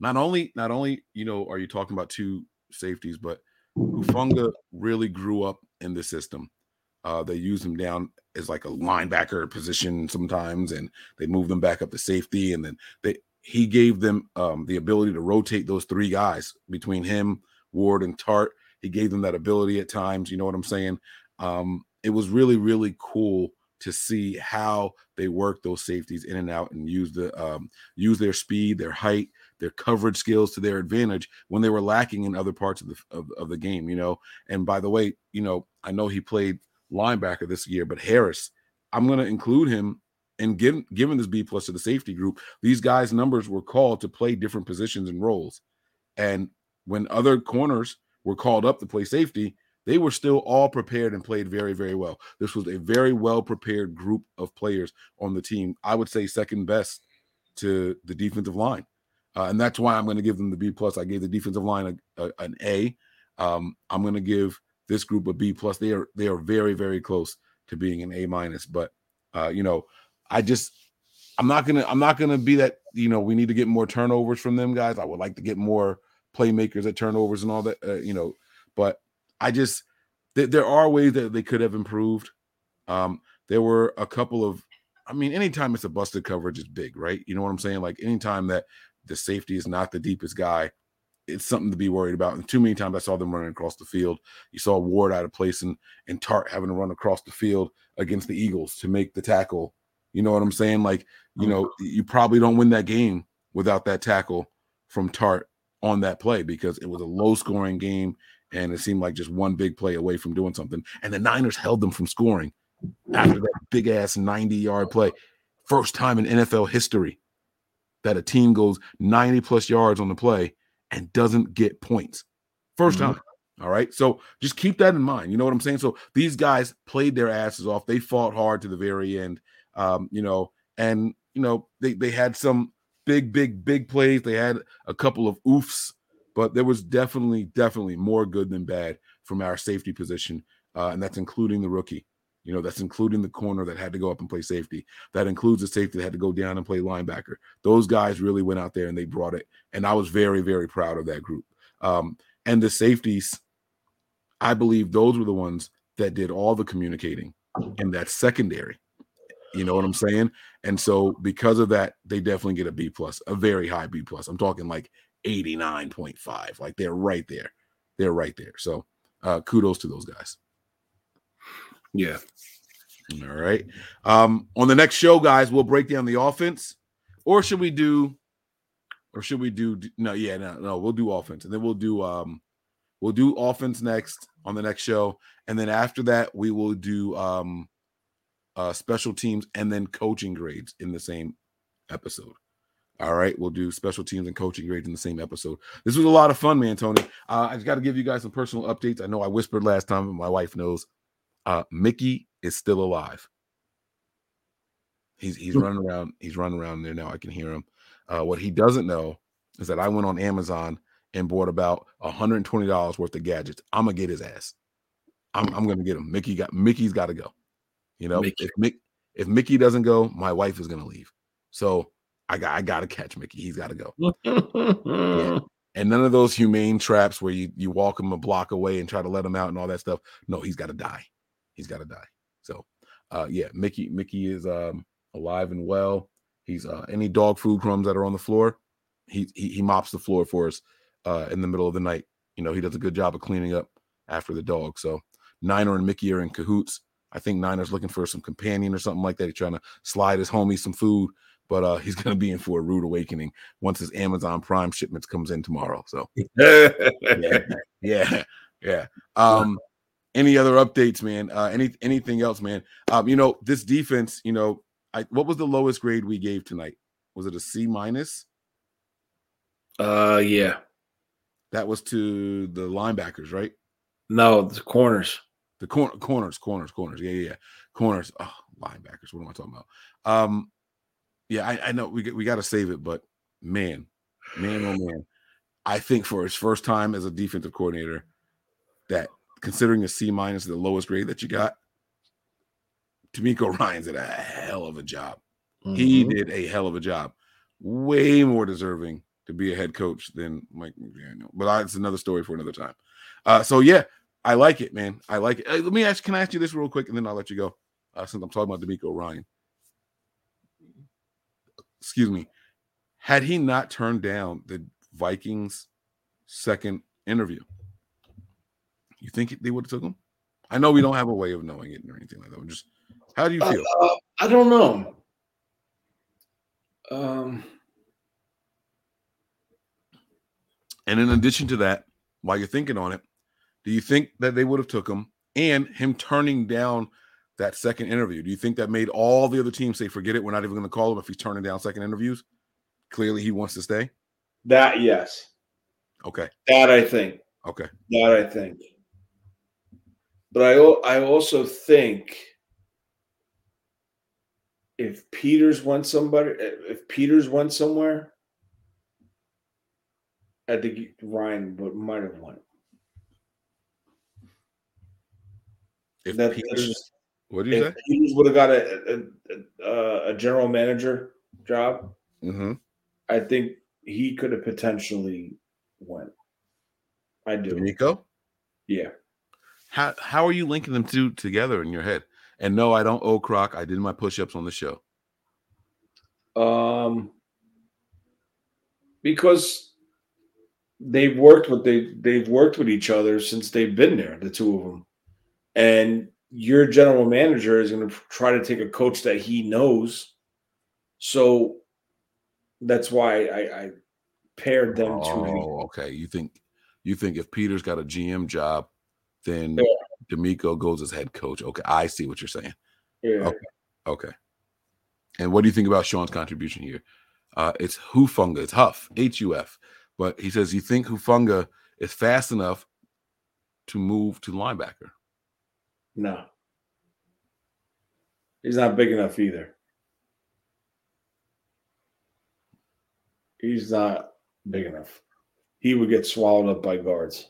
not only not only you know are you talking about two safeties, but Hufanga really grew up in the system. Uh, they used him down as like a linebacker position sometimes, and they moved them back up to safety, and then they he gave them um, the ability to rotate those three guys between him, Ward, and Tartt. He gave them that ability at times. You know what I'm saying? Um, it was really really cool to see how they work those safeties in and out and use the um, use their speed, their height, their coverage skills to their advantage when they were lacking in other parts of the of, of the game. You know, and by the way, you know, I know he played linebacker this year, but Harris, I'm going to include him and give, given this B plus to the safety group. These guys' numbers were called to play different positions and roles, and when other corners were called up to play safety, they were still all prepared and played very, very well. This was a very well prepared group of players on the team. I would say second best to the defensive line, uh, and that's why I'm going to give them the B plus. I gave the defensive line a, a, an A. am going to give this group a B plus. They are they are very, very close to being an A minus. But uh, you know, I just I'm not gonna I'm not gonna be that. You know, we need to get more turnovers from them guys. I would like to get more playmakers at turnovers and all that. Uh, you know, but I just th- there are ways that they could have improved. Um, there were a couple of, I mean, anytime it's a busted coverage, it's big, right? You know what I'm saying? Like anytime that the safety is not the deepest guy, it's something to be worried about. And too many times I saw them running across the field. You saw Ward out of place and and Tartt having to run across the field against the Eagles to make the tackle. You know what I'm saying? Like, you know, you probably don't win that game without that tackle from Tartt on that play because it was a low scoring game and it seemed like just one big play away from doing something. And the Niners held them from scoring after that big ass 90 yard play. First time in NFL history that a team goes 90 plus yards on the play and doesn't get points. 1st mm-hmm. time. All right. So just keep that in mind. You know what I'm saying? So these guys played their asses off. They fought hard to the very end. Um, you know, and you know, they they had some big, big, big plays. They had a couple of oofs but there was definitely, definitely more good than bad from our safety position, uh, and that's including the rookie. You know, that's including the corner that had to go up and play safety. That includes the safety that had to go down and play linebacker. Those guys really went out there and they brought it, and I was very, very proud of that group. Um, and the safeties, I believe those were the ones that did all the communicating in that secondary. You know what I'm saying? And so because of that, they definitely get a B plus, a very high B plus. I'm talking like 89.5. Like they're right there. They're right there. So uh kudos to those guys. Yeah. All right. Um on the next show, guys, we'll break down the offense. Or should we do or should we do no yeah, no, no, we'll do offense and then we'll do um we'll do offense next on the next show. And then after that, we will do um uh special teams and then coaching grades in the same episode. All right, we'll do special teams and coaching grades in the same episode. This was a lot of fun, man, Tony. Uh, I just got to give you guys some personal updates. I know I whispered last time, but my wife knows. Uh, Mickey is still alive. He's he's running around. He's running around there now. I can hear him. Uh, what he doesn't know is that I went on Amazon and bought about $120 worth of gadgets. I'm gonna get his ass. I'm, I'm gonna get him. Mickey got Mickey's got to go. You know, Mickey. if Mick if Mickey doesn't go, my wife is gonna leave. So I got I gotta catch Mickey. He's gotta go. yeah. And none of those humane traps where you you walk him a block away and try to let him out and all that stuff. No, he's gotta die. He's gotta die. So uh yeah, Mickey, Mickey is um alive and well. He's uh any dog food crumbs that are on the floor, he he, he mops the floor for us uh in the middle of the night. You know, he does a good job of cleaning up after the dog. So Niner and Mickey are in cahoots. I think Niner's looking for some companion or something like that. He's trying to slide his homie some food but uh, he's going to be in for a rude awakening once his Amazon Prime shipments comes in tomorrow. So yeah, yeah, yeah. Um, any other updates, man? Uh, any anything else, man? Um, you know, this defense. You know, I what was the lowest grade we gave tonight? Was it a C minus? Uh, yeah. That was to the linebackers, right? No, the corners. The corner, corners, corners, corners. Yeah, yeah, yeah. Corners. Oh, linebackers. What am I talking about? Um, yeah, I, I know we we got to save it, but man, man, oh man, I think for his first time as a defensive coordinator, that considering a C minus the lowest grade that you got, DeMeco Ryans did a hell of a job. Mm-hmm. He did a hell of a job, way more deserving to be a head coach than Mike McDaniel. But it's another story for another time. Uh, so yeah, I like it, man. I like it. Uh, let me ask. Can I ask you this real quick, and then I'll let you go. Uh, since I'm talking about DeMeco Ryan. Excuse me. Had he not turned down the Vikings' second interview, you think they would have took him? I know we don't have a way of knowing it or anything like that. Just, how do you feel? Uh, I don't know. Um, and in addition to that, while you're thinking on it, do you think that they would have took him and him turning down that second interview? Do you think that made all the other teams say, "Forget it, we're not even going to call him if he's turning down second interviews"? Clearly, he wants to stay. that yes, Okay, that I think. okay. That I think. But I I also think if Peters went somebody eh, if Peters went somewhere, I think Ryan would might have won. If That, Peters, that's just- what do you if say? Peters would have got a a, a a general manager job, Mm-hmm. I think he could have potentially went. I do. Nico, Yeah. how how are you linking them two together in your head? And no, I don't owe Croc. I did my push-ups on the show. Um, because they've worked with they they've worked with each other since they've been there, the two of them. And your general manager is going to try to take a coach that he knows. So that's why I, I paired them. Oh, okay. You think you think if Peter's got a GM job, then Yeah. DeMeco goes as head coach. Okay, I see what you're saying. Yeah. Okay. Okay. And what do you think about Sean's contribution here? Uh, it's Hufanga. It's Huff, H U F. But he says, you think Hufanga is fast enough to move to linebacker? No. He's not big enough either. He's not big enough. He would get swallowed up by guards.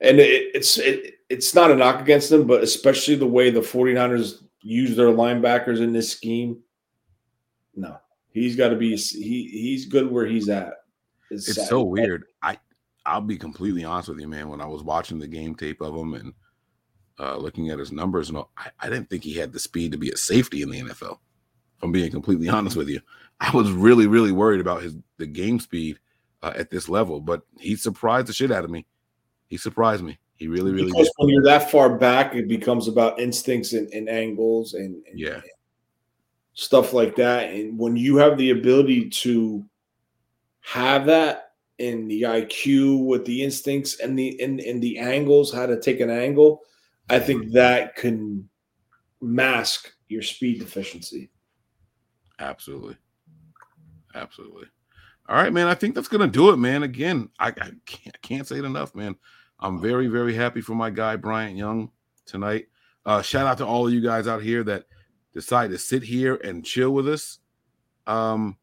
And it, it's it, it's not a knock against them, but especially the way the 49ers use their linebackers in this scheme. No. He's got to be he he's good where he's at. It's so weird. I I'll be completely honest with you, man. When I was watching the game tape of him and uh, looking at his numbers, and all, I, I didn't think he had the speed to be a safety in the NFL. If I'm being completely honest with you, I was really, really worried about his the game speed uh, at this level. But he surprised the shit out of me. He surprised me. He really, really because did. when you're that far back, it becomes about instincts and, and angles and, and Yeah. stuff like that. And when you have the ability to have that in the IQ with the instincts and the in, in the angles, how to take an angle, I think that can mask your speed deficiency. Absolutely. Absolutely. All right, man. I think that's gonna do it, man. Again, I, I can't I can't say it enough, man. I'm very, very happy for my guy Bryant Young tonight. Uh, shout out to all of you guys out here that decide to sit here and chill with us. Um,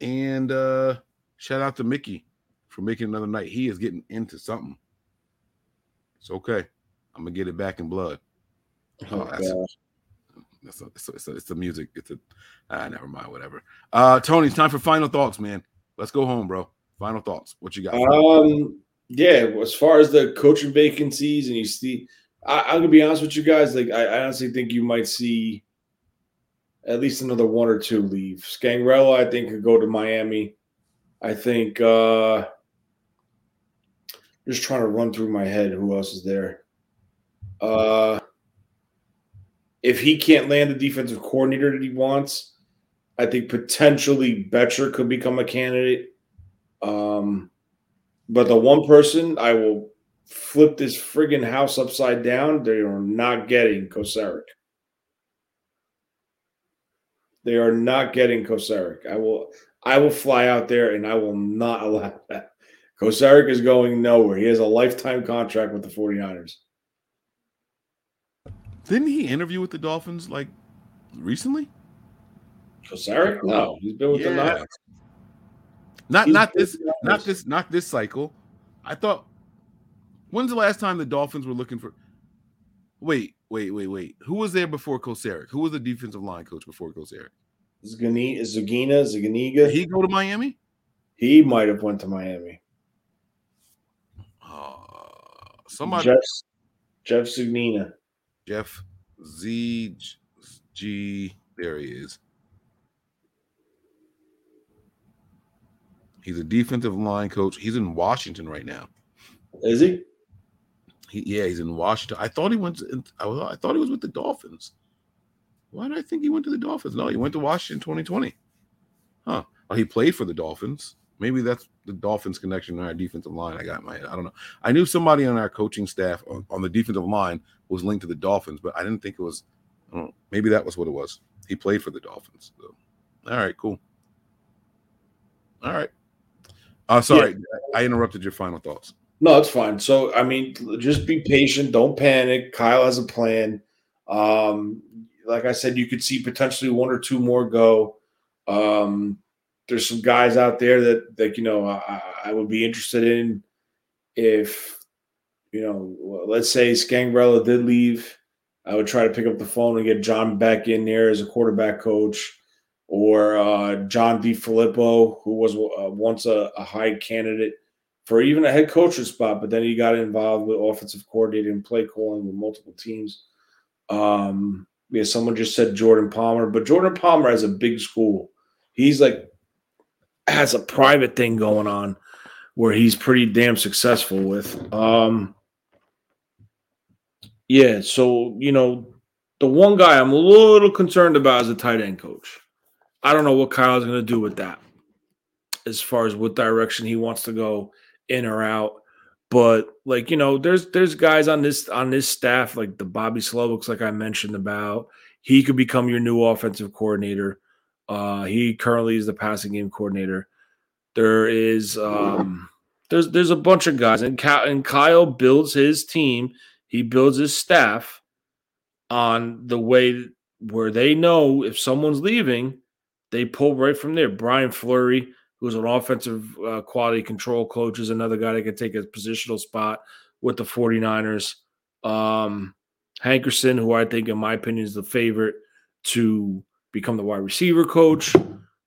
and uh, shout out to Mickey for making another night. He is getting into something. It's okay. I'm gonna get it back in blood. Oh, that's- God. It's a, it's, a, it's, a, the music. It's a ah, never mind. Whatever. Uh, Tony, it's time for final thoughts, man. Let's go home, bro. Final thoughts. What you got? Um, yeah, as far as the coaching vacancies, and you see, I, I'm gonna be honest with you guys. Like, I, I honestly think you might see at least another one or two leave. Scangrella, I think, could go to Miami. I think. uh Just trying to run through my head. Who else is there? Uh If he can't land the defensive coordinator that he wants, I think potentially Betcher could become a candidate. Um, but the one person I will flip this friggin' house upside down, they are not getting Kocurek. They are not getting Kocurek. I will I will fly out there and I will not allow that. Kocurek is going nowhere. He has a lifetime contract with the 49ers. Didn't he interview with the Dolphins like recently? Kocurek? No, he's been with the Yeah. Niners. Not He's not this not this not this cycle. I thought when's the last time the Dolphins were looking for wait, wait, wait, wait. Who was there before Kocurek? Who was the defensive line coach before Kocurek? Zagani- is Zagina, Zaganiga. Did he go to Miami? He might have went to Miami. Uh, somebody Jeff, Jeff Zunino. Jeff Z G. There he is. He's a defensive line coach. He's in Washington right now. Is he? He, yeah, he's in Washington. I thought he went. To, I, I thought he was with the Dolphins. Why did I think he went to the Dolphins? No, he went to Washington 2020. Huh. Well, he played for the Dolphins. Maybe that's the Dolphins connection on our defensive line. I got in my head. I don't know. I knew somebody on our coaching staff on, on the defensive line was linked to the Dolphins, but I didn't think it was. maybe that was what it was. He played for the Dolphins. So. All right, cool. All right. Uh, sorry, yeah. I interrupted your final thoughts. No, it's fine. So, I mean, just be patient. Don't panic. Kyle has a plan. Um, like I said, you could see potentially one or two more go. Um, there's some guys out there that, that you know, I, I would be interested in if, you know, let's say Scangarello did leave. I would try to pick up the phone and get John back in there as a quarterback coach or uh, John Filippo, who was uh, once a, a, high candidate for even a head coaching spot, but then he got involved with offensive coordinator and play calling with multiple teams. Um, yeah, someone just said Jordan Palmer, but Jordan Palmer has a big school. He's like has a private thing going on where he's pretty damn successful with. Um, yeah, so you know, the one guy I'm a little concerned about is a tight end coach. I don't know what Kyle's going to do with that, as far as what direction he wants to go in or out. But like you know, there's there's guys on this on this staff like the Bobby Slowiks, like I mentioned about. He could become your new offensive coordinator. Uh, he currently is the passing game coordinator. There is um, there's there's a bunch of guys, and Kyle, and Kyle builds his team. He builds his staff on the way where they know if someone's leaving, they pull right from there. Brian Fleury, who's an offensive uh, quality control coach, is another guy that can take a positional spot with the 49ers. Um, Hankerson, who I think, in my opinion, is the favorite to become the wide receiver coach.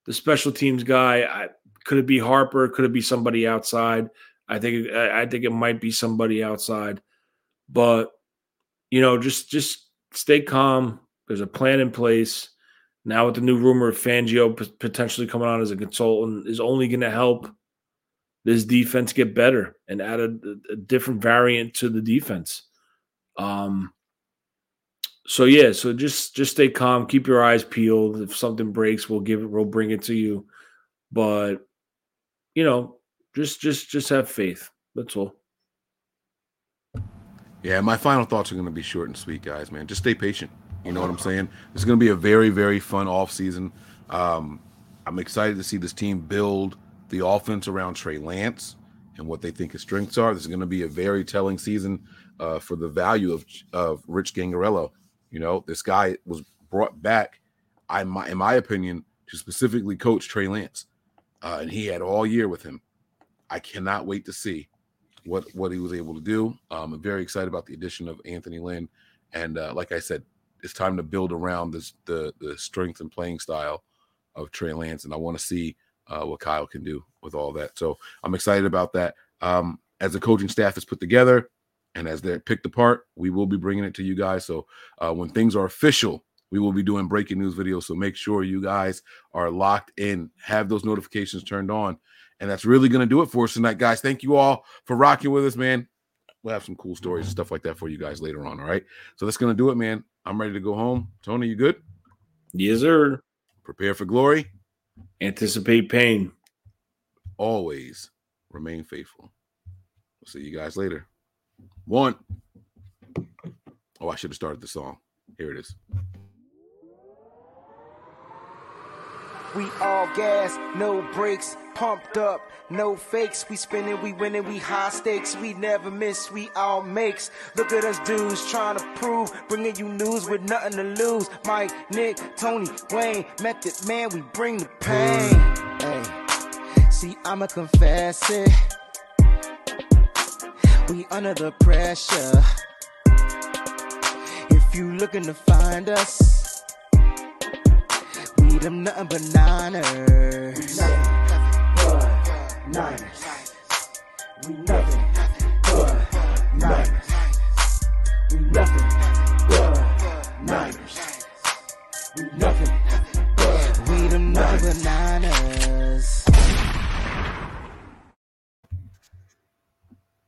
The special teams guy, I, could it be Harper? Could it be somebody outside? I think I think it might be somebody outside, but you know, just just stay calm. There's a plan in place. Now with the new rumor of Fangio potentially coming on as a consultant is only going to help this defense get better and add a, a, different variant to the defense. Um. So yeah, so just just stay calm, keep your eyes peeled. If something breaks, we'll give it, we'll bring it to you. But you know, just just just have faith. That's all. Yeah, my final thoughts are going to be short and sweet, guys. Man, just stay patient. You know what I'm saying? It's going to be a very very fun off season. Um, I'm excited to see this team build the offense around Trey Lance and what they think his strengths are. This is going to be a very telling season uh, for the value of of Rich Scangarello. You know, this guy was brought back, I my in my opinion, to specifically coach Trey Lance uh, and he had all year with him. I cannot wait to see what what he was able to do. Um, I'm very excited about the addition of Anthony Lynn, and uh, like I said, it's time to build around this the the strength and playing style of Trey Lance, and I want to see uh, what Kyle can do with all that. So I'm excited about that. Um, as the coaching staff is put together and as they're picked apart, we will be bringing it to you guys. So uh, when things are official we will be doing breaking news videos. So make sure you guys are locked in, have those notifications turned on. And that's really going to do it for us tonight, guys. Thank you all for rocking with us, man. We'll have some cool stories and stuff like that for you guys later on. All right. So that's going to do it, man. I'm ready to go home. Tony, you good? Yes, sir. Prepare for glory. Anticipate pain. Always remain faithful. We'll see you guys later. One. Oh, I should have started the song. Here it is. We all gas, no brakes, pumped up, no fakes. We spinning, we winning, we high stakes. We never miss, we all makes. Look at us dudes trying to prove, bringing you news with nothing to lose. Mike, Nick, Tony, Wayne, Method Man, we bring the pain. Hey, see, I'ma confess it. We under the pressure. If you looking to find us, we them nothing but niners. We nothing but niners. We nothing but niners. We nothing but niners. We nothing but we them nothing but niners.